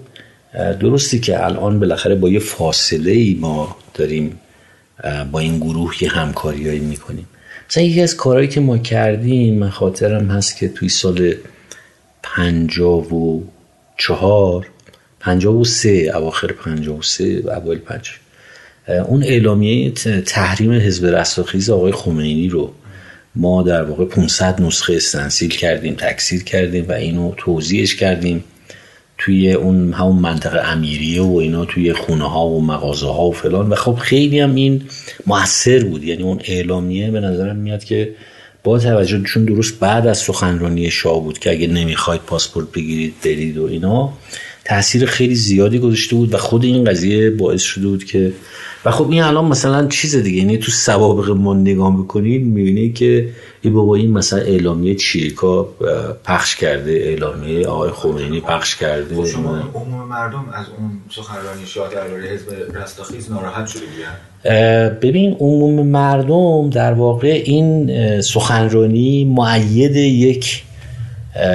درستی که الان بالاخره با یه فاصله ای ما داریم با این گروه یه همکاریایی می‌کنیم. مثلا یکی از کارهایی که ما کردیم من خاطرم هست که توی سال پنجاب و چهار پنجاب و سه اواخر پنجاب و سه و اوایل پنج اون اعلامیه تحریم حزب رستاخیز آقای خمینی رو ما در واقع 500 نسخه استنسیل کردیم تکثیر کردیم و اینو توضیحش کردیم. توی اون همون منطقه امیریه و اینا توی خونه ها و مغازه ها و فلان. و خب خیلی هم این موثر بود. یعنی اون اعلامیه به نظرم میاد که با توجه چون درست بعد از سخنرانی شاه بود که اگه نمی‌خواید پاسپورت بگیرید برید و اینا. تاثیر خیلی زیادی گذاشته بود و خود این قضیه باعث شده بود که و خب این الان مثلا چیز دیگه یعنی تو سوابق ما نگاه بکنید می‌بینید که ای بابا این مثلا اعلامیه چیریکا پخش کرده اعلامیه آقای خمینی پخش کرده. خب شما عموم مردم از اون سخنرانی شاه درباره حزب رستاخیز ناراحت شده ببین عموم مردم در واقع این سخنرانی معید یک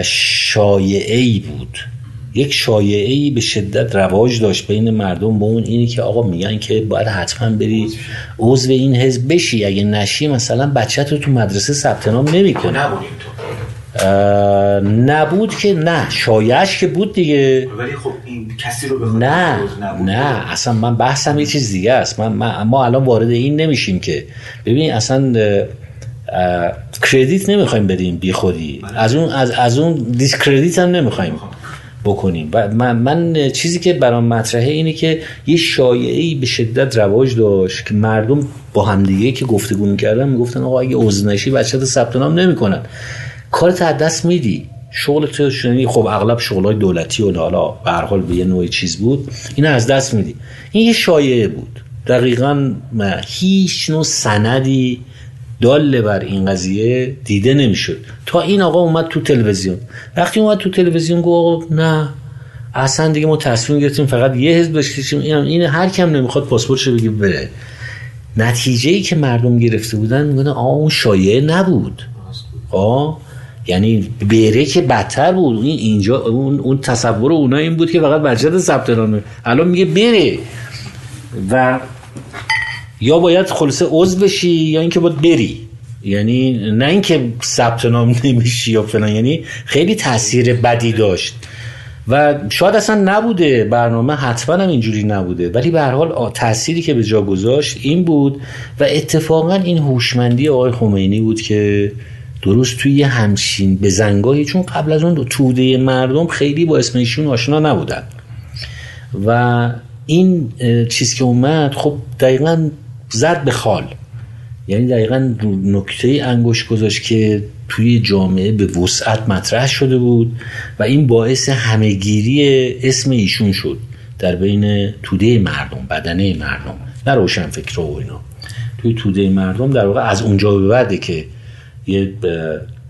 شایعه بود. یک شایعه ای به شدت رواج داشت بین مردم. با اون اینی که آقا میگن که باید حتما بری عضو این حزب بشی. اگه نشی مثلا بچت رو تو مدرسه ثبت نام نمی‌کنه نبود که نه. شایعش که بود دیگه. ولی خب این کسی رو نه نه. اصلا من بحثم یه چیز دیگه است. من, ما الان وارد این نمیشیم که. ببین اصلا credit نمی‌خوایم بدیم بی خودی از اون از, از اون discredit هم نمی‌خوایم. بکنیم. و من, من چیزی که برام مطرحه اینه که یه شایعی به شدت رواج داشت که مردم با همدیگه که گفتگو می‌کردن می‌گفتن آقا اگه عضو بچت ثبت نام نمی‌کنن. کارت از دست میدی. شغل تو شدنی خب اغلب شغلای دولتی و حالا به هر حال به یه نوع چیز بود. این از دست میدی. این یه شایعه بود. دقیقا هیچ نوع سندی داله بر این قضیه دیده نمی‌شد. تا این آقا اومد تو تلویزیون. وقتی اومد تو تلویزیون گفت نه اصلا دیگه ما تصمیم گرفتیم فقط یه حزب بشیم این این هر کم نمی‌خواد پاسپورتش بگی بره. نتیجه ای که مردم گرفته بودن میگن آقا اون شایعه نبود. آه؟ یعنی بره که بدتر بود. این اینجا اون, اون تصور اونا این بود که فقط بچت ثبت الان میگه بره. و یا باید خلاصه عضو بشی یا اینکه باید بری. یعنی نه اینکه ثبت نام نمیشی یا فلان یعنی خیلی تاثیر بدی داشت. و شاید اصلا نبوده برنامه حتما هم اینجوری نبوده. ولی به هر حال تأثیری که به جا گذاشت این بود و اتفاقا این هوشمندی آقای خمینی بود که درست توی همچین به زنگاهی چون قبل از اون توده مردم خیلی با اسم ایشون آشنا نبودن. و این چیز که اومد خب دقیقا زد به خال. یعنی دقیقا نکته انگوش گذاشت که توی جامعه به وسعت مطرح شده بود و این باعث همهگیری اسم ایشون شد در بین توده مردم بدنه مردم. نه روشن فکر و اینا. توی توده مردم در واقع از اونجا به بعده که یه ب...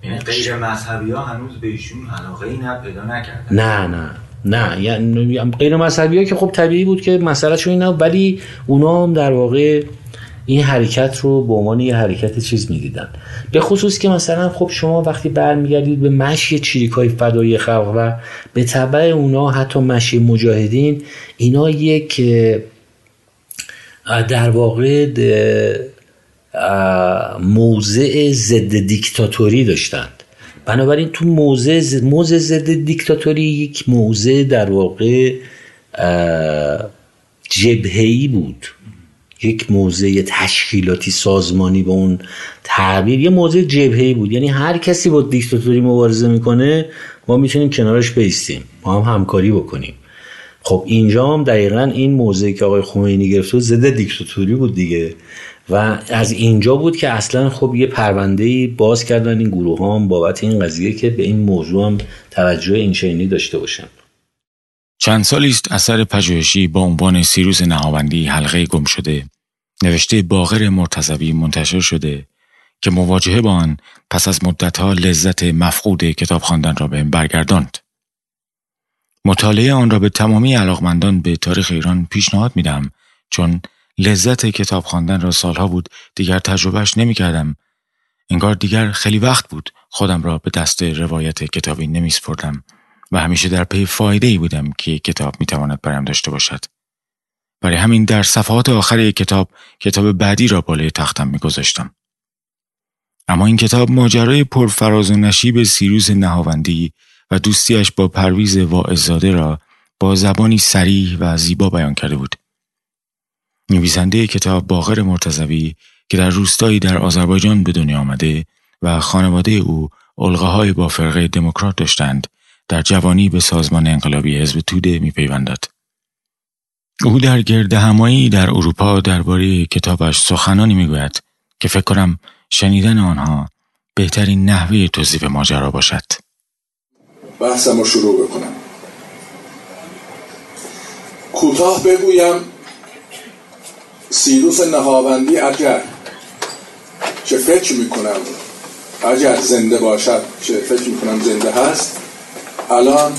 یعنی غیر مذهبی ها هنوز به ایشون علاقه ای نه پیدا نکردن. نه نه نه. یعنی غیر مذهبی ها که خب طبیعی بود که مسئلهشون اینه ولی اونا هم در واقع این حرکت رو به عنوان یه حرکت چیز می‌دیدن. به خصوص که مثلا خب شما وقتی برمیگردید به مشی چریکای فدایی خلق و به طبع اونا حتی مشی مجاهدین اینا یک در واقع موضع ضد دیکتاتوری داشتند. بنابراین تو موضع موضع ضد دیکتاتوری یک موضع در واقع جبهه‌ای بود. یک موضع تشکیلاتی سازمانی به اون تعبیر یه موضع جبهه‌ای بود. یعنی هر کسی با دیکتاتوری مبارزه می‌کنه ما می‌تونیم کنارش بیستیم. ما هم همکاری بکنیم. خب اینجا هم دقیقا این موضعی که آقای خمینی گرفته ضد دیکتاتوری بود دیگه. و از اینجا بود که اصلا خب یه پرونده باز کردن این گروه هم بابت این قضیه که به این موضوع هم توجه این داشته باشن. چند سالی است اثر پژوهشی با عنوان سیروس نهاوندی حلقه گم شده. نوشته باغر مرتضوی منتشر شده که مواجهه با آن پس از مدتها لذت مفقود کتاب خواندن را بهم برگرداند. مطالعه آن را به تمامی علاقمندان به تاریخ ایران پیشنهاد میدم چون لذت کتاب خواندن را سالها بود دیگر تجربهش نمی کردم. انگار دیگر خیلی وقت بود خودم را به دست روایت کتابی نمی سپردم و همیشه در پی فایده ای بودم که کتاب می تواند برایم داشته باشد. برای همین در صفحات آخر یک کتاب کتاب بعدی را بالای تختم می گذاشتم. اما این کتاب ماجرای پرفراز و نشیب سیروس نهاوندی و دوستیش با پرویز واعزاده را با زبانی سریح و زیبا بیان کرده بود. نویسنده کتاب باغر مرتزوی که در روستایی در آذربایجان به دنیا آمده و خانواده او های با فرقه دموکرات داشتند در جوانی به سازمان انقلابی حزب توده میپیوندد. او در گرد همایی در اروپا درباره کتابش سخنانی می‌گوید که فکر کنم شنیدن آنها بهترین نحوه توصیف ماجرا باشد. بحثم رو شروع بکنم. کوتاه بگویم سیروس نهاوندی اگر که فکر می‌کنم اگر زنده باشد که فکر می‌کنم زنده هست الان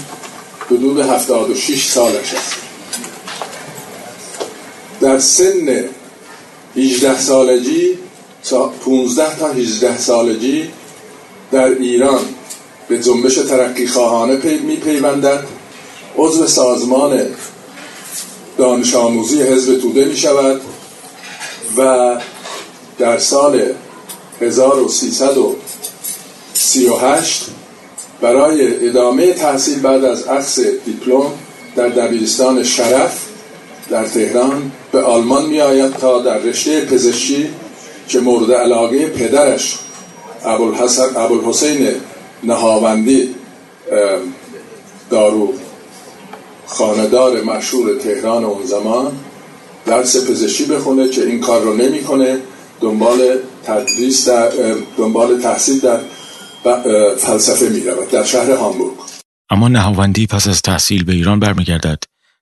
حدود 76 سالش است. در سن 18 سالگی تا 15 تا 18 سالگی در ایران به جنبش ترقی خواهانه پی می پیوندد عضو سازمان دانش آموزی حزب توده می شود و در سال 1338 برای ادامه تحصیل بعد از عکس دیپلم در دبیرستان شرف در تهران به آلمان می آید تا در رشته پزشکی که مورد علاقه پدرش ابوالحسین نهاوندی دارو خاندار مشهور تهران اون زمان درس پزشکی بخونه که این کار رو نمی‌کنه دنبال تدریس در دنبال تحصیل در فلسفه می در شهر هامبورگ. اما نهاوندی پس از تحصیل به ایران برمیگردد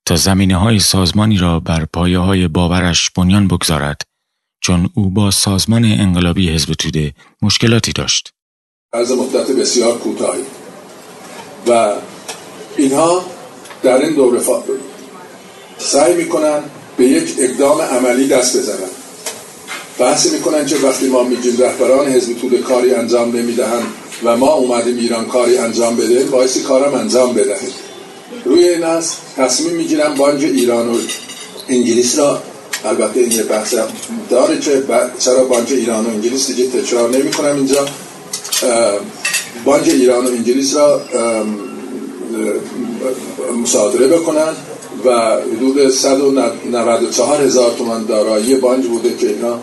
تا زمینه های سازمانی را بر پایه های باورش بنیان بگذارد چون او با سازمان انقلابی حزب توده مشکلاتی داشت. از مدت بسیار کوتاهی. و اینها در این دوره فا... سعی می‌کنن به یک اقدام عملی دست بزنن بحثی می‌کنن که وقتی ما میگیم رهبران حزب توده کاری انجام نمی‌دهند و ما اومدیم ایران کاری انجام بده باعثی کارم انجام بدهیم. روی این از تصمیم می‌گیرم بانک ایران و انگلیس را البته این یه بحث داره که چرا بانک ایران و انگلیس دیگه تکرار نمی کنم اینجا بانک ایران و انگلیس را مصادره بکنن و حدود 194 هزار تومن دارایی بانک بوده که اینا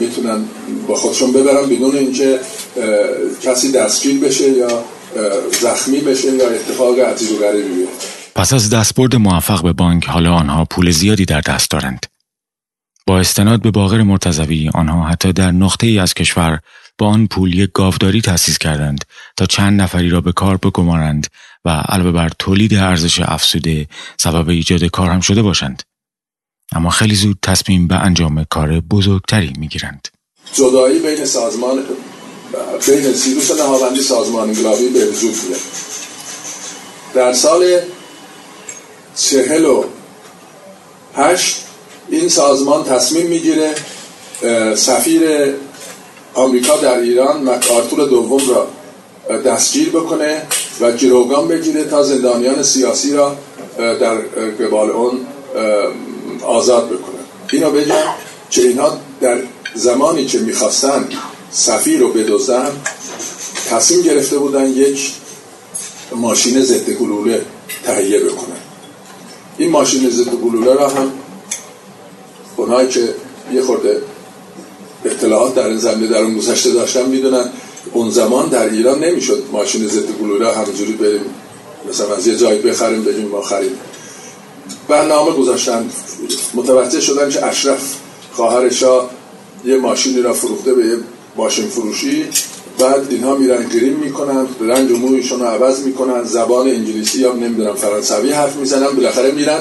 می‌تونن با خودشون ببرن بدون اینکه کسی دستگیر بشه یا زخمی بشه یا اتفاق عجیب و غریبی بیفته. پس از دستبرد موفق به بانک حالا آنها پول زیادی در دست دارند. با استناد به باقر مرتضوی آنها حتی در نقطه ای از کشور با آن پول یک گاوداری تأسیس کردند تا چند نفری را به کار بگمارند و علاوه بر تولید ارزش افزوده سبب ایجاد کار هم شده باشند. اما خیلی زود تصمیم به انجام کار بزرگتری می‌گیرند. جدایی بین سازمان بین سیروس نهاوندی سازمان انقلابی به وجود میاد. در سال چهل و هشت این سازمان تصمیم می‌گیره سفیر آمریکا در ایران مکارتور دوم را دستگیر بکنه و گروگان بگیره تا زندانیان سیاسی را در قبال اون آزاد بکنه. اینا بگم که اینها در زمانی که می‌خواستن سفیر رو بدوزن تصمیم گرفته بودن یک ماشین ضد گلوله تهیه بکنن. این ماشین ضد گلوله را هم اونایی که یه خورده اطلاعات در این زمینه در اون گذشته داشتن می‌دونن. اون زمان در ایران نمی‌شد ماشین ضد گلوله همینجوری بریم مثلا از یه جایی بخریم بگیم ما خریم برنامه گذاشتن. متوجه شدن که اشرف خواهر شاه یه ماشینی را فروخته به یه ماشین فروشی. بعد اینها میرن گریم می‌کنن رنگ و مویشون رو عوض می‌کنن. زبان انگلیسی یا نمی‌دونم فرانسوی حرف می‌زنن. بالاخره میرن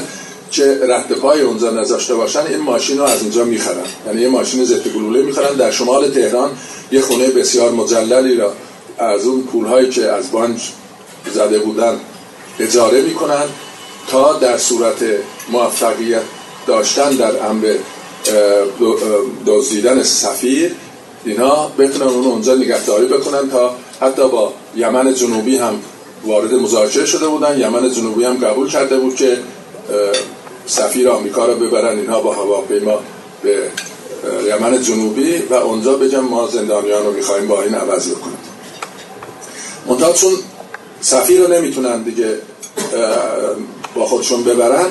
که رد پای اونجا نذاشته باشن. این ماشین رو از اونجا می‌خرن. یعنی یه ماشین ضد گلوله می‌خرن. در شمال تهران یه خونه بسیار مجللی را از اون پولهایی که از بانک زده بودن اجاره می‌کنن. تا در صورت موفقیت داشتن در امر دزدیدن سفیر اینا بتونن اون اونجا نگهداری بکنن تا حتی با یمن جنوبی هم وارد مذاکره شده بودن. یمن جنوبی هم قبول کرده بود که سفیر آمریکا رو ببرن اینها با هواپیما به یمن جنوبی و اونجا بگم ما زندانیان رو می‌خوایم با این عوض بکنیم. منتها چون سفیر رو نمی‌تونن دیگه با خودشون ببرن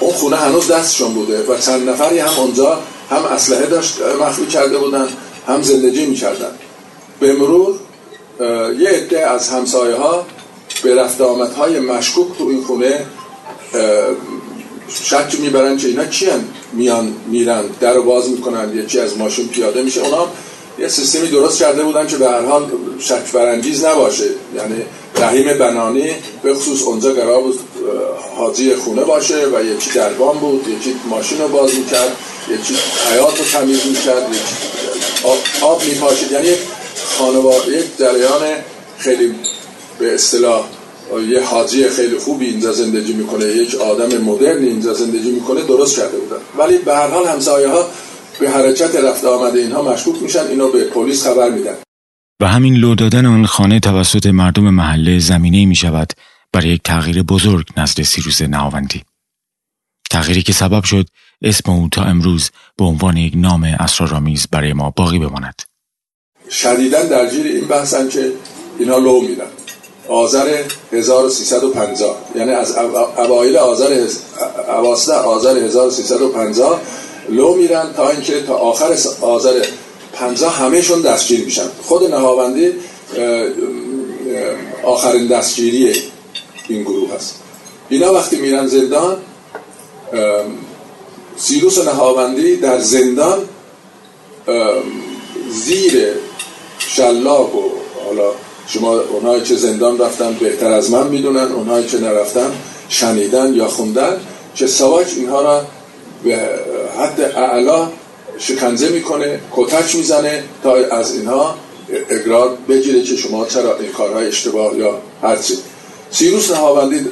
اون خونه هنوز دستشون بوده و چند نفری هم اونجا هم اسلحه داشت مخفی کرده بودن هم زندگی می‌کردن. به مرور یه عده از همسایه ها به رفت آمدهای مشکوک تو این خونه شک می‌برن که اینا چی میان میرن در باز می‌کنن یکی از ماشین پیاده میشه. اونا یه سیستمی درست کرده بودن که به هر حال شک برانگیز نباشه. یعنی رحیم بنانی به خصوص اونجا قرار بود حاجی خونه باشه و یکی دربان بود یکی ماشین رو باز می‌کرد یکی حیات رو تمیز می‌کرد یکی آب, میپاشید. یعنی خانواده یک جریان خیلی به اصطلاح یه حاجی خیلی خوبی اینجا زندگی می‌کنه. یک آدم مدرنی اینجا زندگی می‌کنه درست کرده بودن. ولی به هر حال همسایه ها به حرکت رفته آمده اینها مشکوک میشن اینو به پلیس خبر میدن. و همین لو دادن آن خانه توسط مردم محله زمینه می شود برای یک تغییر بزرگ نزد سیروس نهاوندی تغییری که سبب شد اسم او تا امروز به عنوان یک نام اسرارآمیز برای ما باقی بماند. شدیدا درگیر این بحثن که اینا لو میدن. آذر 1350 یعنی از اوایل آذر اواسط آذر 1350 لو میرن تا اینکه تا آخر آذر 50 همهشون دستگیر میشن. خود نهاوندی آخرین دستگیری این گروه هست. اینا وقتی میرن زندان سیروس نهاوندی در زندان زیر شلاق و حالا شما اونهایی که زندان رفتن بهتر از من می‌دونن اونهایی که نرفتن شنیدن یا خوندن که سواج اینها را به حد اعلا شکنزه می‌کنه کتک می‌زنه تا از اینها اقرار بگیره که شما چرا این کارهای اشتباه یا هرچی. سیروس نهاوندی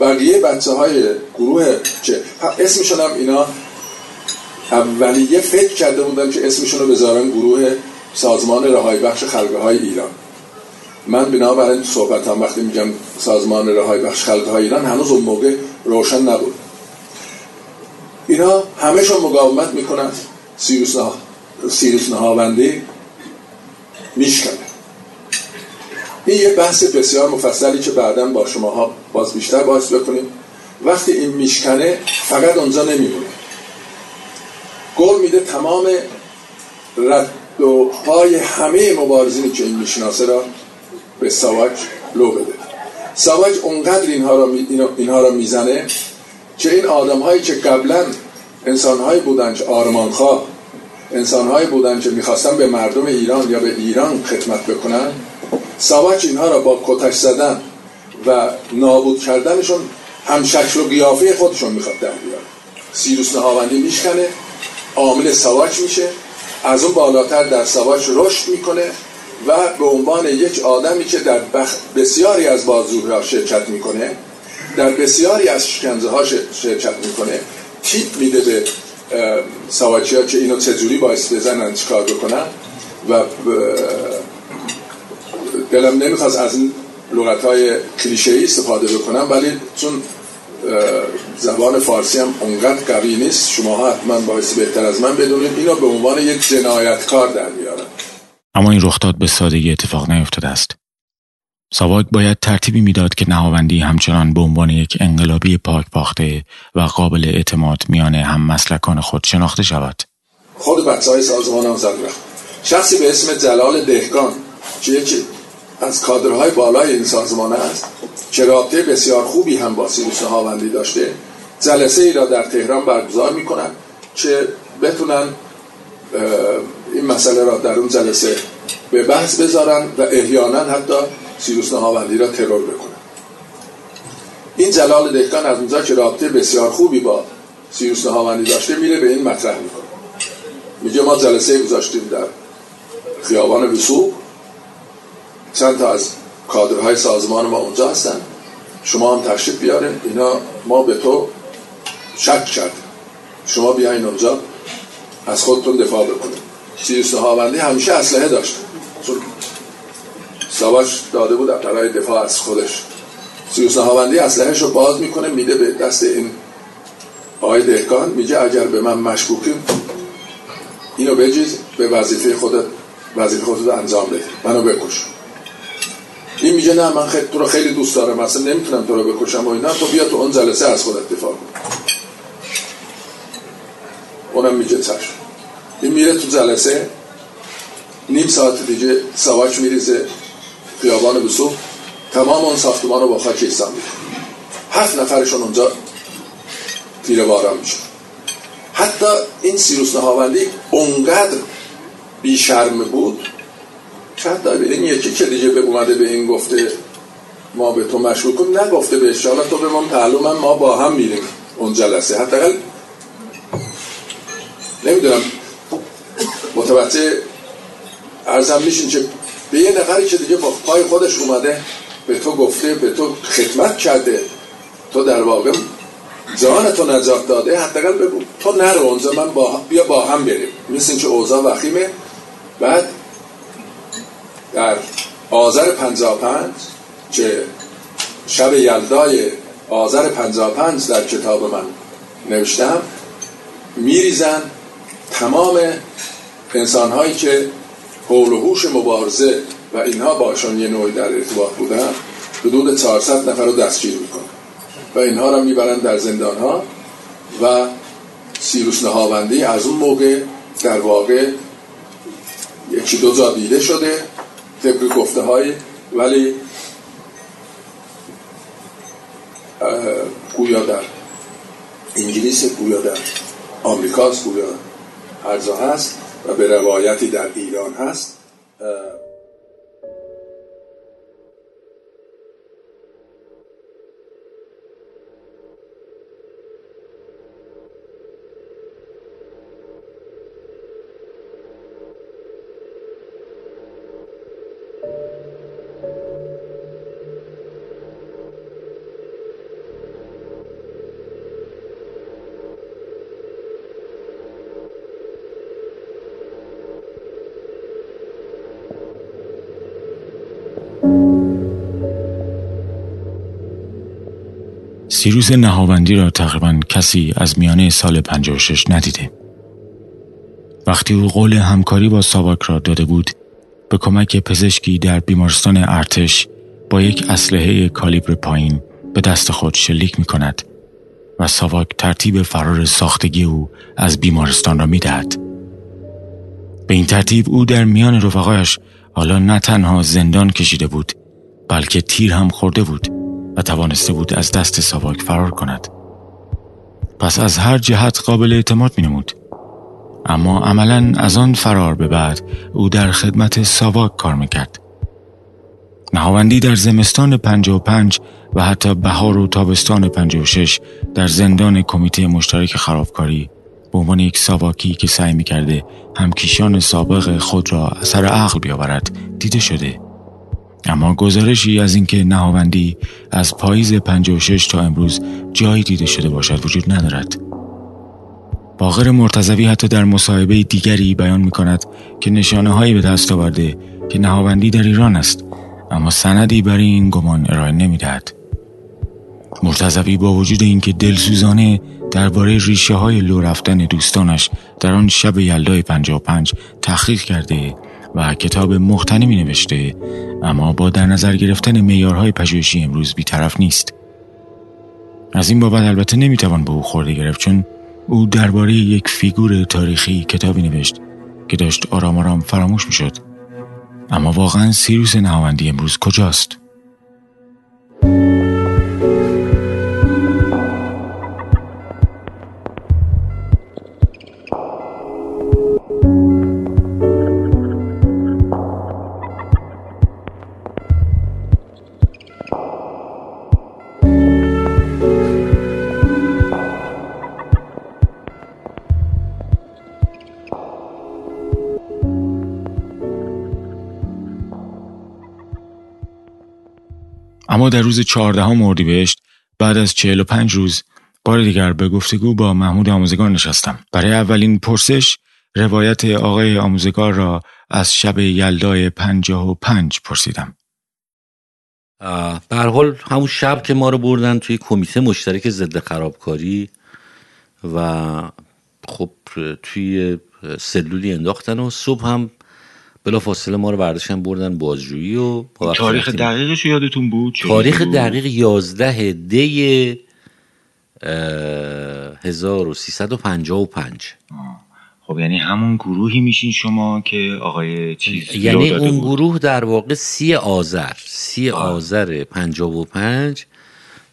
بقیه بچه های گروه که اسمشون هم اینا اولیه فکر کرده بودن که اسمشون رو بذارن گروه سازمان رهای بخش خلقه های ایران. من بنابراین صحبت هم وقتی میگم سازمان رهای بخش خلقه های ایران هنوز اون موقع روشن نبود. اینا همهشون مقاومت می‌کنن. سیروس, نه... سیروس میشکنه. این یه بحث بسیار مفصلی که بعدا با شما ها باز بیشتر باز بکنیم. وقتی این میشکنه فقط اونجا نمیمونه. گل میده تمام ردوهای همه مبارزینی که این می‌شناسه را به سواج لو بده. سواج اونقدر اینها را, می... اینها را می‌زنه که این آدم هایی که قبلا انسانهایی بودن که آرمانخواه انسانهایی بودن که می‌خواستن به مردم ایران یا به ایران خدمت بکنن ساواک اینها را با کتش زدن و نابود کردنشون هم شکل و قیافه خودشون می‌خواد در بیاره سیروس نهاوندی میشکنه عامل سواک میشه از اون بالاتر در سواک رشد می‌کنه و به عنوان یک آدمی که در بسیاری از بازجویی‌ها شرکت می‌کنه در بسیاری از شکنزه ها شرکت می‌کنه تیپ میده به سواکی که اینو چجوری باعث بزنن چیکار بکنن و دلم نمی‌خواست از این لغت های کلیشه ای استفاده بکنم ولی چون زبان فارسی هم اونقدر قوی نیست شما ها حتما باعث بهتر از من بدونید. اینو به عنوان یک جنایتکار در میارن اما این رخداد به سادگی اتفاق نیفتاده است. ساواک باید ترتیبی می‌داد که نهاوندی همچنان به عنوان یک انقلابی پاک باخته و قابل اعتماد میان هم مسلکان خود شناخته شود. خود بچه های سازمان هم شخصی به اسم جلال دهگان که یکی از کادرهای بالای این سازمان است که رابطه بسیار خوبی هم با سیروس نهاوندی داشته جلسه ای را در تهران برگزار می‌کنن که بتونن این مسئله را در اون جلسه به بحث بذارن و احیانا حتی سیروس نهاوندی را ترور بکنه این جلال دهکان از اونجا که رابطه بسیار خوبی با سیروس نهاوندی داشته میره به این مطرح می‌کنه. میگه ما جلسه گذاشتیم در خیابان وسوق چند تا از کادرهای سازمان ما اونجا هستن. شما هم تشریف بیارین. اینا ما به تو شک کردیم. شما بیاین اونجا از خودتون دفاع بکنید سیروس نهاوندی همیشه اسلحه داشت. چون ساواش داده بود برای دفاع از خودش. سیروس نهاوندی اسلحهش رو باز می‌کنه میده به دست این آقای دهکان میگه اگر به من مشکوکیم اینو بجیز به وظیفه خودت وظیفه خودت انجام بده. منو بکش. این میگه نه من خیلی تو رو خیلی دوست دارم اصلا نمی‌تونم تو رو بکشم و اینا. تو بیا تو اون جلسه از خودت دفاع کن. اونم میگه چشم. این میره تو جلسه. نیم ساعت دیگه سواک میریزه خیابان بسو تمام اون ساختمان رو با خاک ایسان هفت نفرشون اونجا تیر باران میشه حتی این سیروس نهاوندی اونقدر بیشرم بود حتی این یکی که دیگه به اومده به این گفته ما به تو مشغول نگفته به حالا تو به ما معلوم ما با هم میریم اون جلسه. حتی نمی‌دونم. متوجه ارزم میشین که به یه نفری که دیگه با پای خودش اومده به تو گفته به تو خدمت کرده. تو در واقع جان تو نجات داده. حداقل بگو. تو نرو اونجا من با بیا با هم بریم. مثل که اوضاع وخیمه. بعد در آذر 55 که شب یلدای آذر 55 در کتاب من نوشتم میریزن تمام انسان هایی که حول و حوش مبارزه و اینها باشون یه نوعی در ارتباط بودن حدود 400 نفر رو دستگیر می‌کنن و اینها رو می‌برن در زندان ها و سیروس نهاوندی از اون موقع در واقع یکی دو جا دیده شده طبق گفته های ولی گویا در انگلیس گویا در آمریکاست گویا. هر جا هست و به روایتی در ایران هست. سیروس نهاوندی را تقریبا کسی از میانه سال 56 ندیده. وقتی او قول همکاری با ساواک را داده بود به کمک پزشکی در بیمارستان ارتش با یک اسلحه کالیبر پایین به دست خود شلیک می کند و ساواک ترتیب فرار ساختگی او از بیمارستان را می دهد. به این ترتیب او در میان رفقایش حالا نه تنها زندان کشیده بود بلکه تیر هم خورده بود و توانسته بود از دست ساواک فرار کند پس از هر جهت قابل اعتماد می نمود. اما عملا از آن فرار به بعد او در خدمت ساواک کار می‌کرد. نهاوندی در زمستان 55 و حتی بهار و تابستان 56 در زندان کمیته مشترک خرابکاری به عنوان یک ساواکی که سعی می‌کرده همکیشان سابق خود را اثر عقل بیاورد دیده شده اما گزارشی از اینکه نهاوندی از پاییز 56 تا امروز جایی دیده شده باشد وجود ندارد باقر مرتضوی حتی در مصاحبه دیگری بیان می کند که نشانه هایی به دست آورده که نهاوندی در ایران است اما سندی برای این گمان ارائه نمی‌دهد. مرتضوی با وجود اینکه دلسوزانه درباره ریشه های لو رفتن دوستانش در آن شب یلدای 55 تحقیق کرده و کتاب مختنی نوشته اما با در نظر گرفتن میارهای پژوهشی امروز بیطرف نیست از این بابت البته نمی‌توان به او خورده گرفت چون او درباره یک فیگور تاریخی کتابی نوشت که داشت آرام آرام فراموش می‌شد اما واقعا سیروس نهاوندی امروز کجاست؟ در روز چهاردهم اردیبهشت بعد از چهل و پنج روز بار دیگر به گفتگو با محمود آموزگار نشستم. برای اولین پرسش روایت آقای آموزگار را از شب یلدای پنجاه و پنج پرسیدم. به حال همون شب که ما رو بردن توی کمیته مشترک ضد خرابکاری و خب توی سلولی انداختن و صبح هم بلا فاصله ما رو برداشتن بردن بازجویی و تاریخ دقیقش یادتون بود؟ تاریخ دقیق 11 دی 1355 خب یعنی همون گروهی میشین شما که آقای چیز یعنی اون گروه در واقع سی آذر سی آذر 55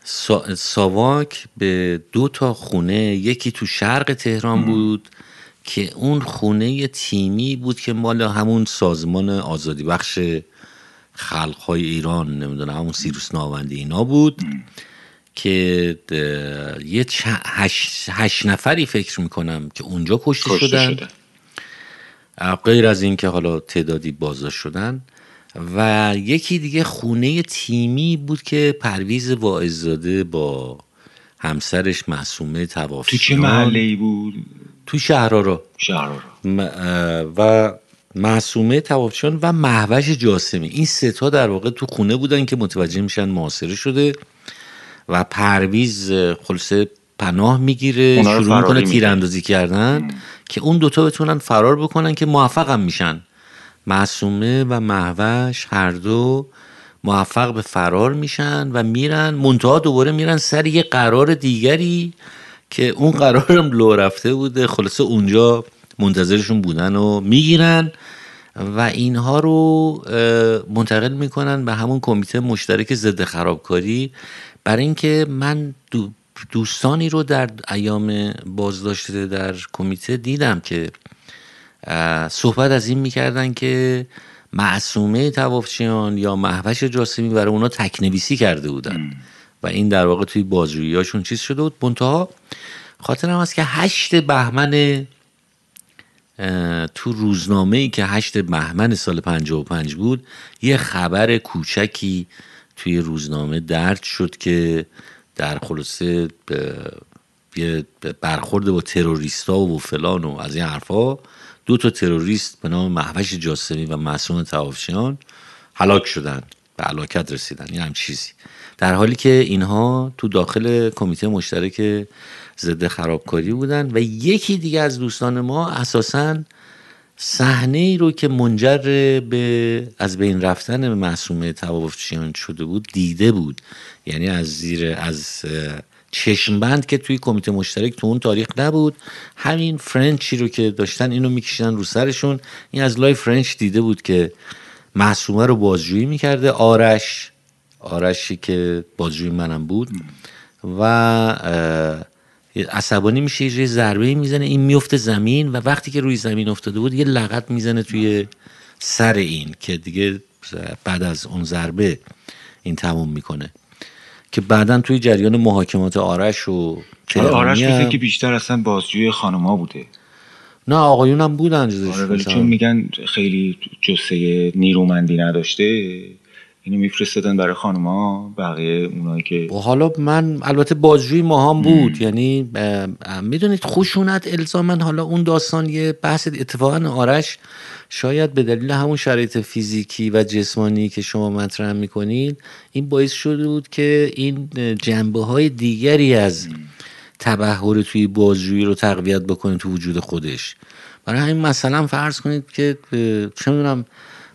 سا... ساواک به دو تا خونه یکی تو شرق تهران بود. که اون خونه تیمی بود که مال همون سازمان آزادی بخش خلقهای ایران نمی‌دونم همون سیروس ناوندی اینا بود که یه هشت, هشت نفری فکر می‌کنم که اونجا کشته, شدن, غیر از این که حالا تعدادی بازداشت شدن. و یکی دیگه خونه تیمی بود که پرویز واعظزاده با همسرش معصومه توافیان تو چه محله بود؟ تو شهرارا شهرارا و معصومه توافشان و محوش جاسمی. این ستا در واقع تو خونه بودن که متوجه میشن محاصره شده و پرویز خلصه پناه می‌گیره شروع می‌کنه تیراندازی کردن که اون دوتا بتونن فرار بکنن که موفق هم میشن. معصومه و محوش هر دو موفق به فرار میشن و میرن منتها دوباره میرن سر یه قرار دیگری که اون قرارم لو رفته بوده. خلاصه اونجا منتظرشون بودن و می‌گیرن و اینها رو منتقل می‌کنن به همون کمیته مشترک ضد خرابکاری. برای اینکه من دوستانی رو در ایام بازداشته در کمیته دیدم که صحبت از این می‌کردن که معصومه توافچیان یا محوش جاسمی برای اونا تکنویسی کرده بودن. و این در واقع توی بازجوییاشون چیز شده بود. منتها خاطرم هست که هشت بهمن تو روزنامه ای که هشت بهمن سال 55 بود یه خبر کوچکی توی روزنامه درد شد که در خلاصه یه برخورد با تروریستا و فلان و از این حرفا دو تا تروریست به نام محوش جاسمی و معصوم توافشیان هلاک شدن به علاکت رسیدن. یه هم چیزی در حالی که اینها تو داخل کمیته مشترک ضد خرابکاری بودن و یکی دیگه از دوستان ما اساسا صحنه ای رو که منجر به از بین رفتن معصومه توافچیان شده بود دیده بود. یعنی از زیر از چشمبند که توی کمیته مشترک تو اون تاریخ نبود. همین فرنچی رو که داشتن اینو میکشیدن رو سرشون. این از لای فرنچ دیده بود که معصومه رو بازجویی می‌کرده. آرش آرشی که بازجویی منم بود. و عصبانی میشه یه ضربه می‌زنه این میفته زمین و وقتی که روی زمین افتاده بود یه لغت می‌زنه توی سر این که دیگه بعد از اون ضربه این تموم می‌کنه. که بعدا توی جریان محاکمات آرش و آره، آرش هم- که بیشتر اصلا بازجوی خانوما بوده. نه آقایون هم بودن آره ولی. چون میگن خیلی جسه نیرومندی نداشته اینو میفرستادن برای خانوما بقیه اونایی که حالا من البته بازجوی ما هم بود یعنی می‌دونید خشونت الزامن حالا اون داستان یه بحث اتفاقا آرش شاید به دلیل همون شرایط فیزیکی و جسمانی که شما مطرح می‌کنید این باعث شده بود که این جنبه های دیگری از تبهر توی بازجویی رو تقویت بکنه تو وجود خودش. برای همین مثلا فرض کنید که چه می‌دونم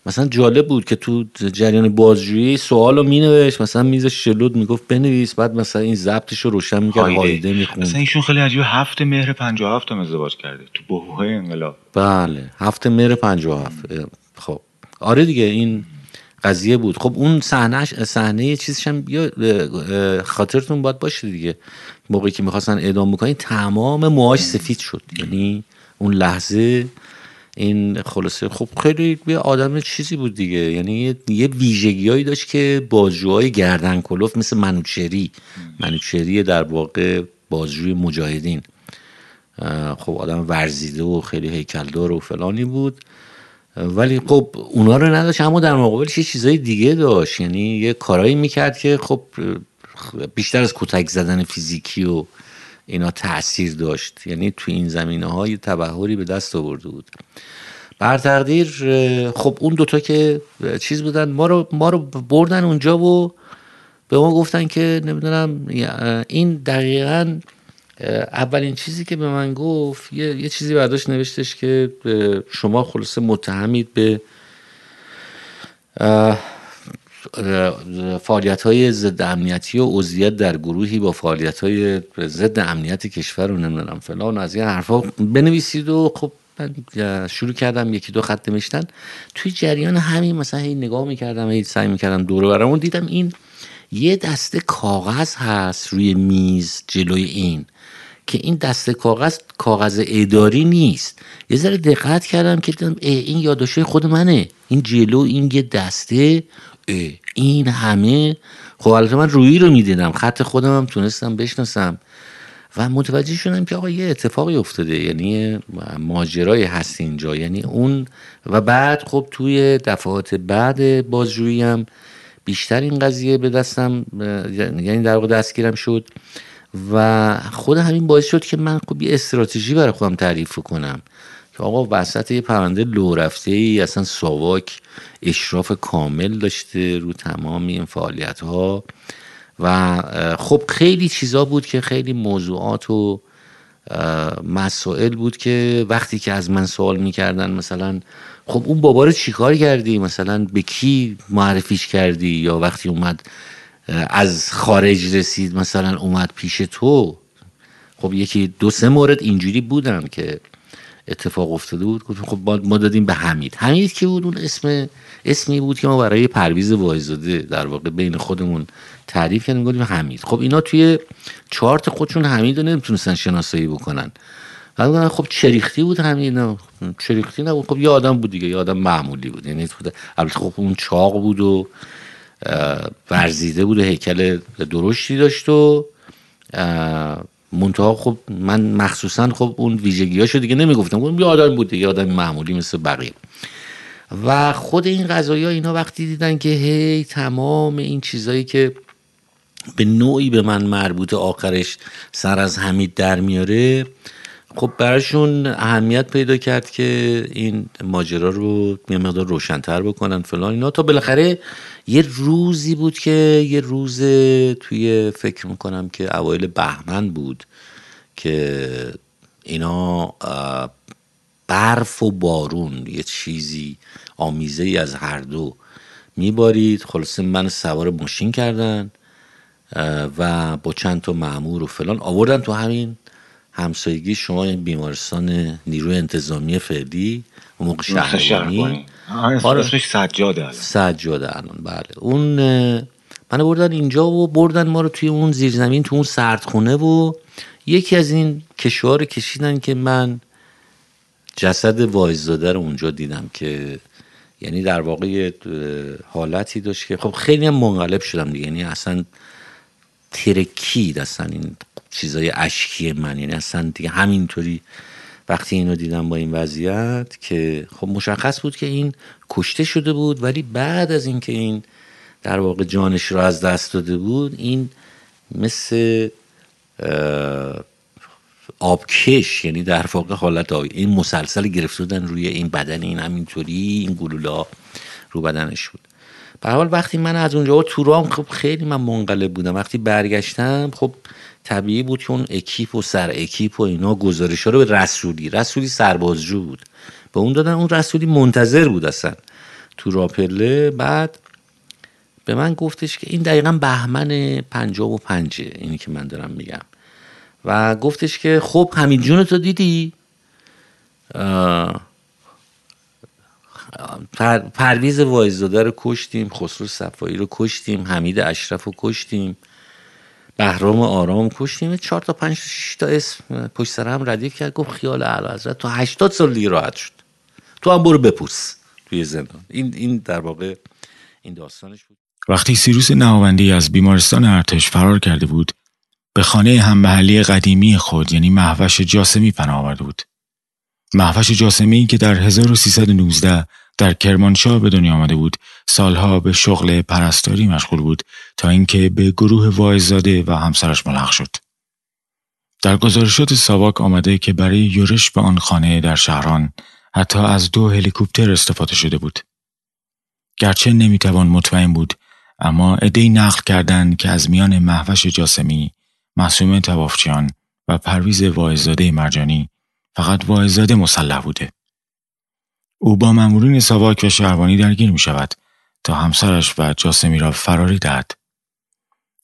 مثلا جالب بود که تو جریان بازجویی سوال رو مینوشت مثلا میزش شلود می‌گفت بنویس بعد مثلا این ضبطش رو روشن می‌کرد هایده. می‌خوند. اصلا ایشون خیلی عجیبه. هفت مهر 57 هم ازدواج کرده. تو بهوهای انقلاب. بله. هفته مهر 57 خب. آره دیگه این قضیه بود. خب اون صحنه صحنه چیزش هم یا اه، خاطرتون باید باشه دیگه. موقعی که می‌خواستن اعدام بکنن تمام موهاش سفید شد. یعنی اون لحظه این خلاصه خب خیلی یه آدم چیزی بود دیگه. یعنی یه- یه ویژگیهایی داشت که بازجوهای گردن کلوف مثل منوچری منوچری در واقع بازجوی مجاهدین. اه، خب آدم ورزیده و خیلی هیکلدار و فلانی بود. ولی خب اونا رو نداشت اما در مقابلش یه چیزای دیگه داشت. یعنی یه کارایی می‌کرد که خب بیشتر از کتک زدن فیزیکی و اینا تاثیر داشت. یعنی تو این زمینه های تبهری به دست آورده بود. بر تقدیر خب اون دوتا که چیز بودن ما رو ما رو بردن اونجا و به ما گفتن که نمی‌دونم این دقیقا اولین چیزی که به من گفت یه, یه چیزی برداشت نوشتش که شما خلاصه متهمید به فعالیت های ضد امنیتی و عضویت در گروهی با فعالیت های ضد امنیت کشور رو نمی‌دونم فلان از این حرفا بنویسید و خب من شروع کردم یکی دو خط نوشتن. توی جریان همین مثلا هی نگاه می‌کردم هی سعی می‌کردم دوره برامون دیدم این یه دسته کاغذ هست روی میز جلوی این که این دسته کاغذ کاغذ اداری نیست. یه ذره دقت کردم که دیدم این یادداشت خود منه. این جلو این یه دسته این همه خب البته من رویی رو می‌دیدم خط خودم هم تونستم بشناسم و متوجه شدم که آقا یه اتفاقی افتاده یعنی ماجرای هست اینجا یعنی اون و بعد خب توی دفعات بعد بازجویی هم بیشتر این قضیه به دستم یعنی در واقع دستگیرم شد و خود همین باعث شد که من خب یه استراتژی برای خودم تعریف کنم. که آقا وسط یه پرونده لو رفته ای اصلا ساواک اشراف کامل داشته رو تمام این فعالیت ها و خب خیلی چیزا بود که خیلی موضوعات و مسائل بود که وقتی که از من سوال می‌کردن مثلا خب اون بابا رو چیکار کردی؟ مثلا به کی معرفیش کردی؟ یا وقتی اومد از خارج رسید مثلا اومد پیش تو؟ خب یکی دو سه مورد اینجوری بودن که اتفاق افتاده بود گفتم خب ما دادیم به حمید. حمید که بود؟ اون اسم اسمی بود که ما برای پرویز وایزاده در واقع بین خودمون تعریف کردیم گفتیم حمید. خب اینا توی چارت خودشون حمید رو نمی‌تونستن شناسایی بکنن. بعد خب چریختی بود حمید؟ نه چریختی نبود. خب یه آدم بود دیگه یه آدم معمولی بود. یعنی خود- البته خب اون چاق بود و ورزیده بود و هیکل درشتی داشت و منتها خب من مخصوصا خب اون ویژگیاشو دیگه نمی‌گفتم. گفتم یه آدم بود دیگه آدم معمولی مثل بقیه. و خود این قضایی ها اینا وقتی دیدن که هی تمام این چیزایی که به نوعی به من مربوط آخرش سر از حمید در میاره خب براشون اهمیت پیدا کرد که این ماجرا رو یه مقدار روشنتر بکنن فلان اینا. تا بالاخره یه روزی بود که یه روز توی فکر می‌کنم که اوایل بهمن بود که اینا برف و بارون یه چیزی آمیزه ای از هر دو میبارید. خلاصه من سوار ماشین کردن و با چند تا معمور و فلان آوردن تو همین همسایگی شما این بیمارستان نیروی انتظامی فعلی موقع شهربانی. آره. اسمش سجاده الان. سجاده الان بله. اون منو بردن اینجا و بردن ما رو توی اون زیرزمین تو اون سردخونه و یکی از این کشوها رو کشیدن که من جسد وایزاده رو اونجا دیدم که یعنی در واقع حالتی داشت که خب خیلی هم منقلب شدم دیگه. یعنی اصلا ترکید اصلا این چیزای اشکی من. یعنی اصلا دیگه همینطوری وقتی اینو دیدم با این وضعیت که خب مشخص بود که این کشته شده بود ولی بعد از اینکه این در واقع جانش رو از دست داده بود این مثل آبکش یعنی در واقع حالت آبی این مسلسل گرفته بودن روی این بدن این همینطوری این گلولا رو بدنش بود. به حال وقتی من از اونجا تو رام خب خیلی من منقلب بودم. وقتی برگشتم خب طبیعی بود که اون اکیپ و سر اکیپ و اینا گزارش ها رو به رسولی. رسولی سربازجو بود. به اون دادن اون رسولی منتظر بود اصلا. تو راپله بعد به من گفتش که این دقیقا بهمن پنجاب و پنجه اینی که من دارم میگم. و گفتش که خب همین جون تو دیدی؟ پرویز وایزاده رو کشتیم خسرو صفایی رو کشتیم حمید اشرف رو کشتیم. بهرام آرام کشتیم. چهار تا پنج تا اسم. پشت سر هم ردیف کرد. گفت خیال اعلی حضرت تو هشتاد سال دیگه راحت شد. تو هم برو بپوس توی زندان. این این در واقع این داستانش بود. وقتی سیروس نهاوندی از بیمارستان ارتش فرار کرده بود به خانه هممحلی قدیمی خود یعنی محوش جاسمی پناه آورده بود. محوش جاسمی که در 1319 در کرمانشاه به دنیا آمده بود. سالها به شغل پرستاری مشغول بود تا اینکه به گروه وایزاده و همسرش ملحق شد. در گزارشات ساواک آمده که برای یورش به آن خانه در شهران حتی از دو هلیکوپتر استفاده شده بود. گرچه نمی‌توان مطمئن بود اما ادهی نقل کردند که از میان محوش جاسمی معصوم توافچیان و پرویز واعظاده مرجانی فقط واعظاده مسلح بوده. او با مامورین ساواک و شهروانی درگیر می شود تا همسرش و جاسمی را فراری دهد.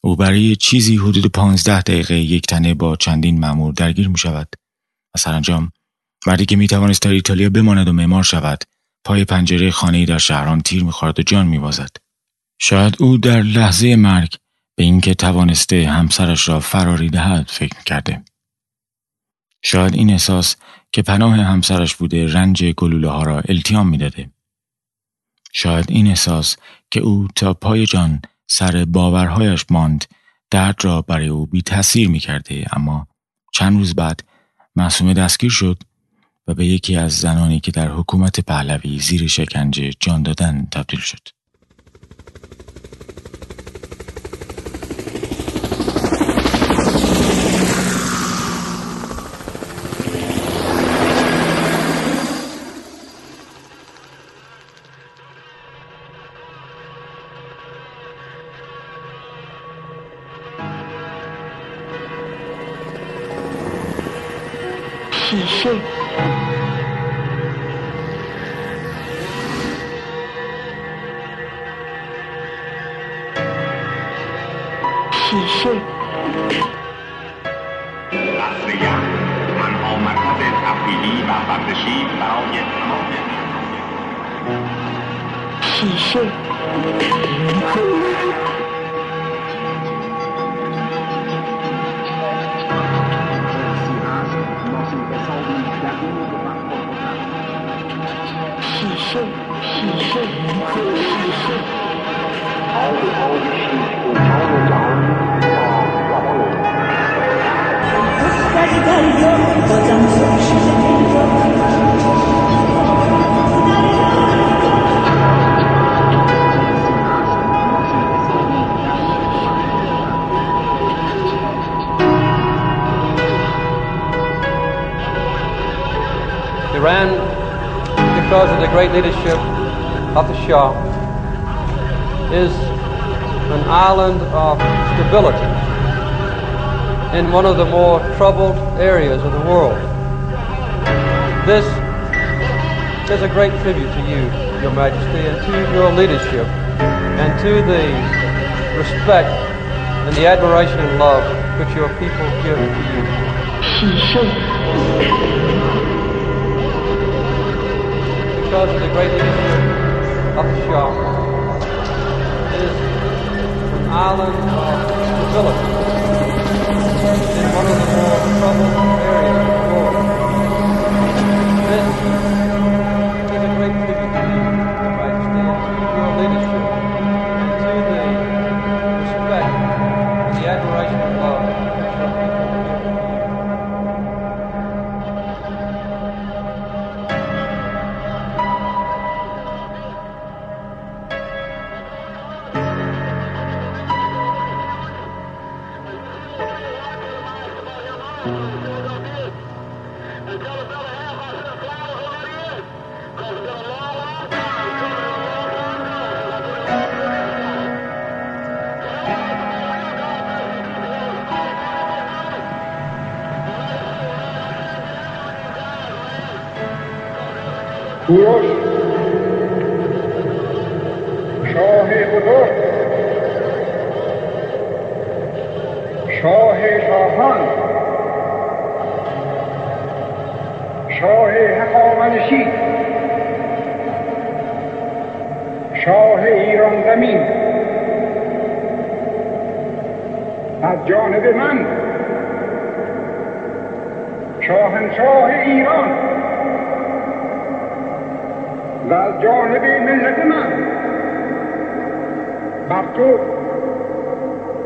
او برای چیزی حدود پانزده دقیقه یک تنه با چندین مامور درگیر می شود و سرانجام مردی که می توانست در ایتالیا بماند و معمار شود پای پنجره خانه در شهران تیر می‌خورد و جان میبازد شاید او در لحظه مرگ به اینکه توانسته همسرش را فراری دهد فکر کرده. شاید این احساس که پناه همسرش بوده رنج گلوله ها را التیام می‌داده. شاید این احساس که او تا پای جان سر باورهایش ماند درد را برای او بی تاثیر می کرده اما چند روز بعد معصومه دستگیر شد و به یکی از زنانی که در حکومت پهلوی زیر شکنجه جان دادن تبدیل شد. Leadership of the Shah, is an island of stability in one of the more troubled areas of the world. This is a great tribute to you, Your Majesty, and to your leadership, and to the respect and the admiration and love which your people give to you. Of the great leadership of the Shah, is an island of stability in one of the more troubled areas of the world. This کوروش شاه بزرگ شاه شاهان شاه هخامنشی شاه ایران زمین. از جانب من. شاهنشاه ایران. و از جانب ملت من. بر تو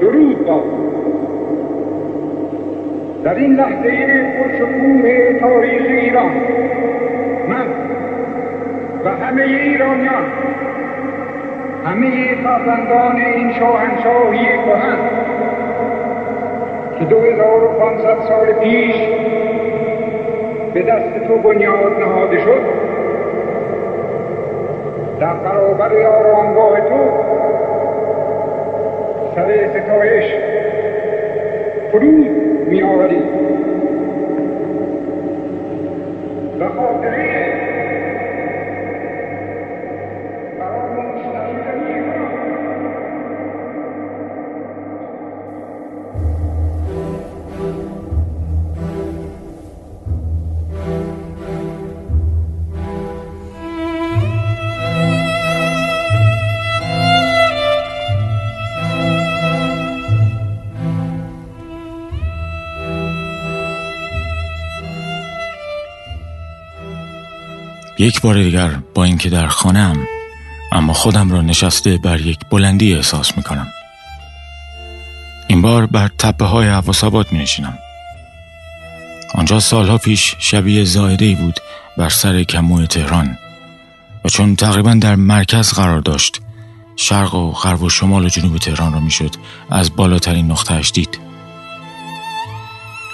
درود باد. در این لحظه پرشکوه تاریخ ایران من و همه ایرانیان همه فرزندان این شاهنشاهی کهن که دو هزار و پانصد سال پیش به دست تو بنیاد نهاده شد در برابر آرامگاه تو سر ستایش فرود می آوریم یک بار دیگر با اینکه در خانه‌ام اما خودم را نشسته بر یک بلندی احساس می کنم. این بار بر تپه های حواسابات می نشینم. آنجا سالها پیش شبیه زایده ای بود بر سر کموی تهران و چون تقریبا در مرکز قرار داشت شرق و غرب و شمال و جنوب تهران را می‌شد از بالاترین نقطهش دید.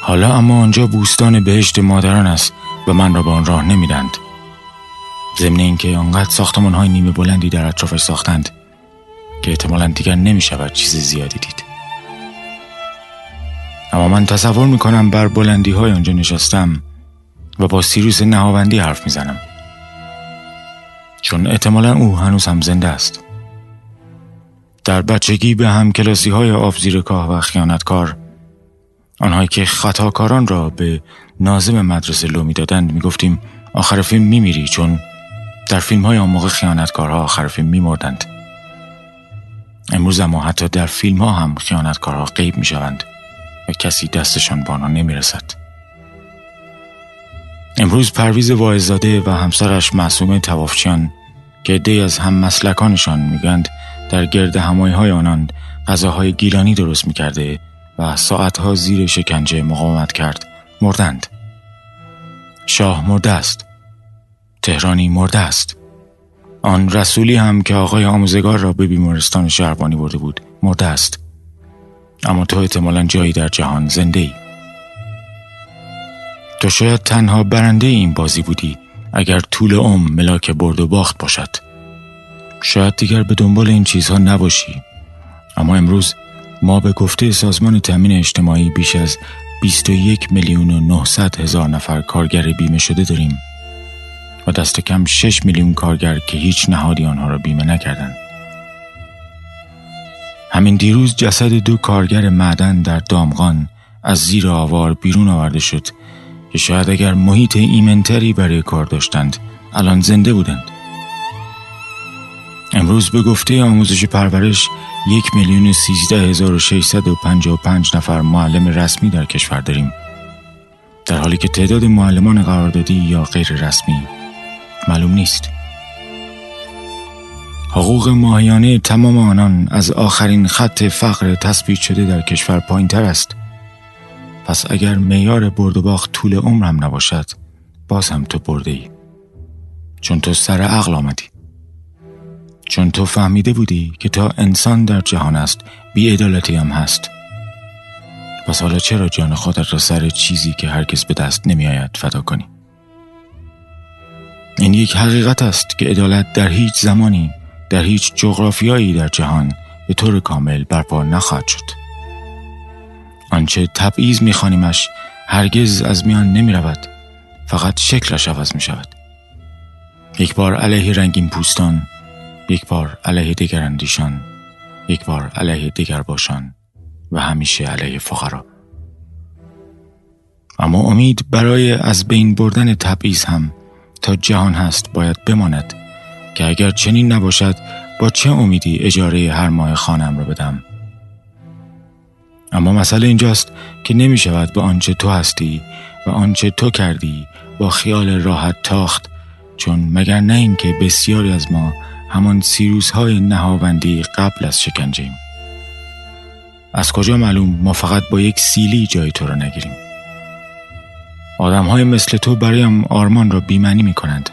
حالا اما آنجا بوستان بهشت مادران است و من را به آن راه نمیدند. ضمن اینکه آنقدر ساختمان های نیمه بلندی در اطرافش ساختند که احتمالا دیگر نمی شود چیز زیادی دید. اما من تصور می کنم بر بلندی های آنجا نشستم و با سیروس نهاوندی حرف می زنم چون احتمالا او هنوز هم زنده است. در بچگی به هم کلاسی های آفزیرکاه و خیانتکار آنهایی که خطاکاران را به نازم مدرسه لو می‌دادند می‌گفتیم آخر فیلم میمیری چون در فیلم های آن موقع خیانتکارها آخر فیلم میمردند. امروز اما حتی در فیلم ها هم خیانتکارها غیب می شوند و کسی دستشان به آنها نمی رسد. امروز پرویز واعظزاده و همسرش معصومه توافچیان که عدهای از هم مسلکانشان می‌گویند در گرد همایی های آنان غذاهای گیلانی درست می‌کرده و ساعتها زیر شکنجه مقاومت کرد مردند. شاه مرده است. تهرانی مرده است. آن رسولی هم که آقای آموزگار را به بیمارستان شهربانی برده بود مرده است. اما تو احتمالا جایی در جهان زنده ای تو شاید تنها برنده این بازی بودی اگر طول عمر ملاک برد و باخت باشد. شاید دیگر به دنبال این چیزها نباشی. اما امروز ما به گفته سازمان تامین اجتماعی بیش از 21 میلیون و 900 هزار نفر کارگر بیمه شده داریم. و دست کم 6 میلیون کارگر که هیچ نهادی آنها را بیمه نکردند. همین دیروز جسد دو کارگر معدن در دامغان از زیر آوار بیرون آورده شد که شاید اگر محیط ایمنتری برای کار داشتند الان زنده بودند. امروز به گفته آموزش پرورش یک میلیون سیزده هزار و و پنجاه و پنج نفر معلم رسمی در کشور داریم در حالی که تعداد معلمان قراردادی یا غیر رسمی معلوم نیست. حقوق ماهیانه تمام آنان از آخرین خط فقر تثبیت شده در کشور پایین تر است. پس اگر میار برد و باخت طول عمرم نباشد باز هم تو برده ای چون تو سر عقل آمدی. چون تو فهمیده بودی که تا انسان در جهان است بیعدالتی هم هست. پس حالا چرا جان خودت را سر چیزی که هرگز به دست نمی آید فدا کنی؟ این یک حقیقت است که عدالت در هیچ زمانی در هیچ جغرافیایی در جهان به طور کامل برپا نخواهد شد. آنچه تبعیض میخوانیمش هرگز از میان نمی رود فقط شکلش عوض می شود یک بار علیه رنگین پوستان یک بار علیه دیگر اندیشان یک بار علیه دیگر باشان و همیشه علیه فقرا. اما امید برای از بین بردن تبعیض هم تا جهان هست باید بماند که اگر چنین نباشد با چه امیدی اجاره هر ماه خانم را بدم؟ اما مسئله اینجاست که نمی شود به آنچه تو هستی و آنچه تو کردی با خیال راحت تاخت چون مگر نه اینکه بسیاری از ما همان سیروس های نهاوندی قبل از شکنجه از کجا معلوم ما فقط با یک سیلی جای تو را نگیریم؟ آدم های مثل تو برایم آرمان را بیمنی می کنند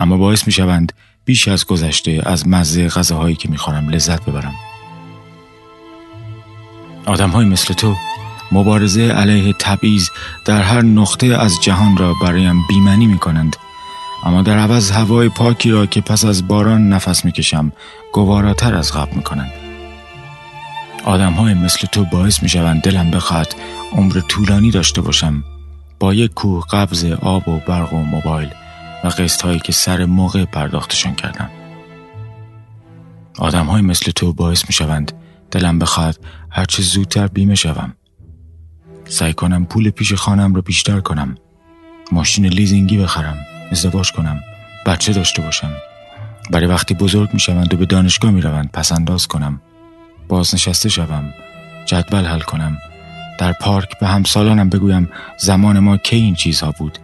اما باعث می شوند بیش از گذشته از مزه غذاهایی که می‌خورم لذت ببرم. آدم های مثل تو مبارزه علیه تبعیض در هر نقطه از جهان را برایم بیمنی می کنند اما در عوض هوای پاکی را که پس از باران نفس می‌کشم گواراتر از قبل می‌کنند. آدم های مثل تو باعث می شوند دلم بخواد عمر طولانی داشته باشم. با یک کوه قبض آب و برق و موبایل و قسط هایی که سر موقع پرداختشان کردم. آدم های مثل تو باعث می شوند دلم بخواد هرچه زودتر بیمه شوم. سعی کنم پول پیش خانم رو بیشتر کنم. ماشین لیزینگی بخرم ازدواج کنم بچه داشته باشم. برای وقتی بزرگ می شوند و به دانشگاه می روند پس انداز کنم. بازنشسته شوم جدول حل کنم. در پارک به همسالانم بگویم زمان ما کی این چیزها بود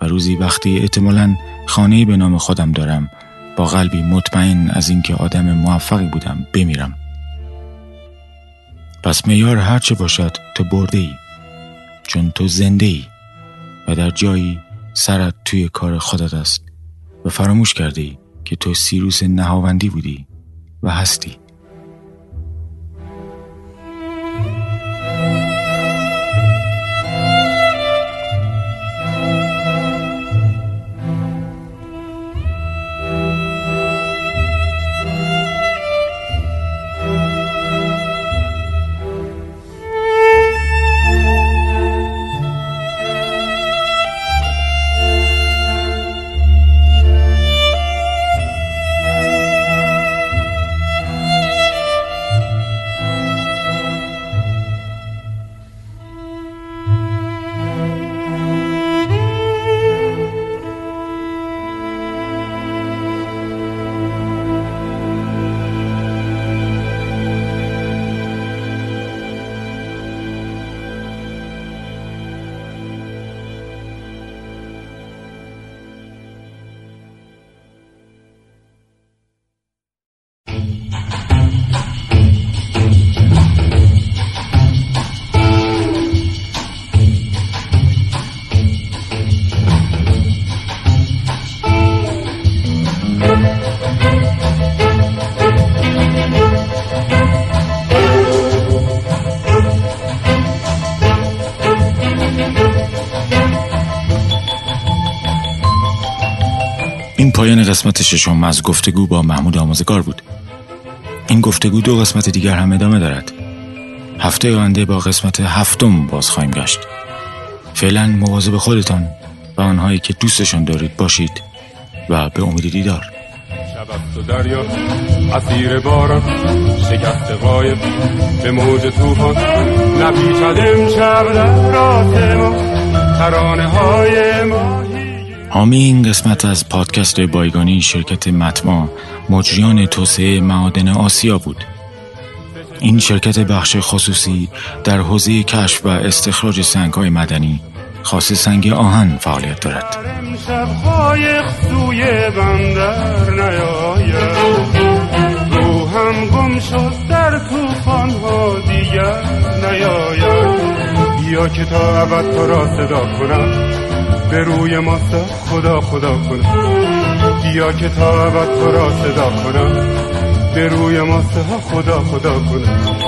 و روزی وقتی احتمالا خانه به نام خودم دارم با قلبی مطمئن از اینکه آدم موفقی بودم بمیرم. پس میار هرچه باشد تو برده ای چون تو زنده ای و در جایی سرت توی کار خودت است و فراموش کرده ای که تو سیروس نهاوندی بودی و هستی. پایان قسمت ششم از گفتگو با محمود آموزگار بود. این گفتگو دو قسمت دیگر هم ادامه دارد. هفته آینده با قسمت هفتم باز خواهیم گشت. فعلا مواظب خودتان و آنهایی که دوستشان دارید باشید و به امید دیدار. شب دریا اسیر باران شکست قایب به موج توفان نپیچد امشب در آسمان ترانه های ماهی حامی قسمت از پادکست بایگانی شرکت متما مجریان توسعه معادن آسیا بود. این شرکت بخش خصوصی در حوزه کشف و استخراج سنگهای مدنی خاص سنگ آهن فعالیت دارد. در توفان ها دیگر نیاید. بیا که تا ابد تو را صدا کنم. به روی ما خدا خدا کنم. بیا که تا ابد تو را صدا کنم. به روی ما خدا خدا کنم.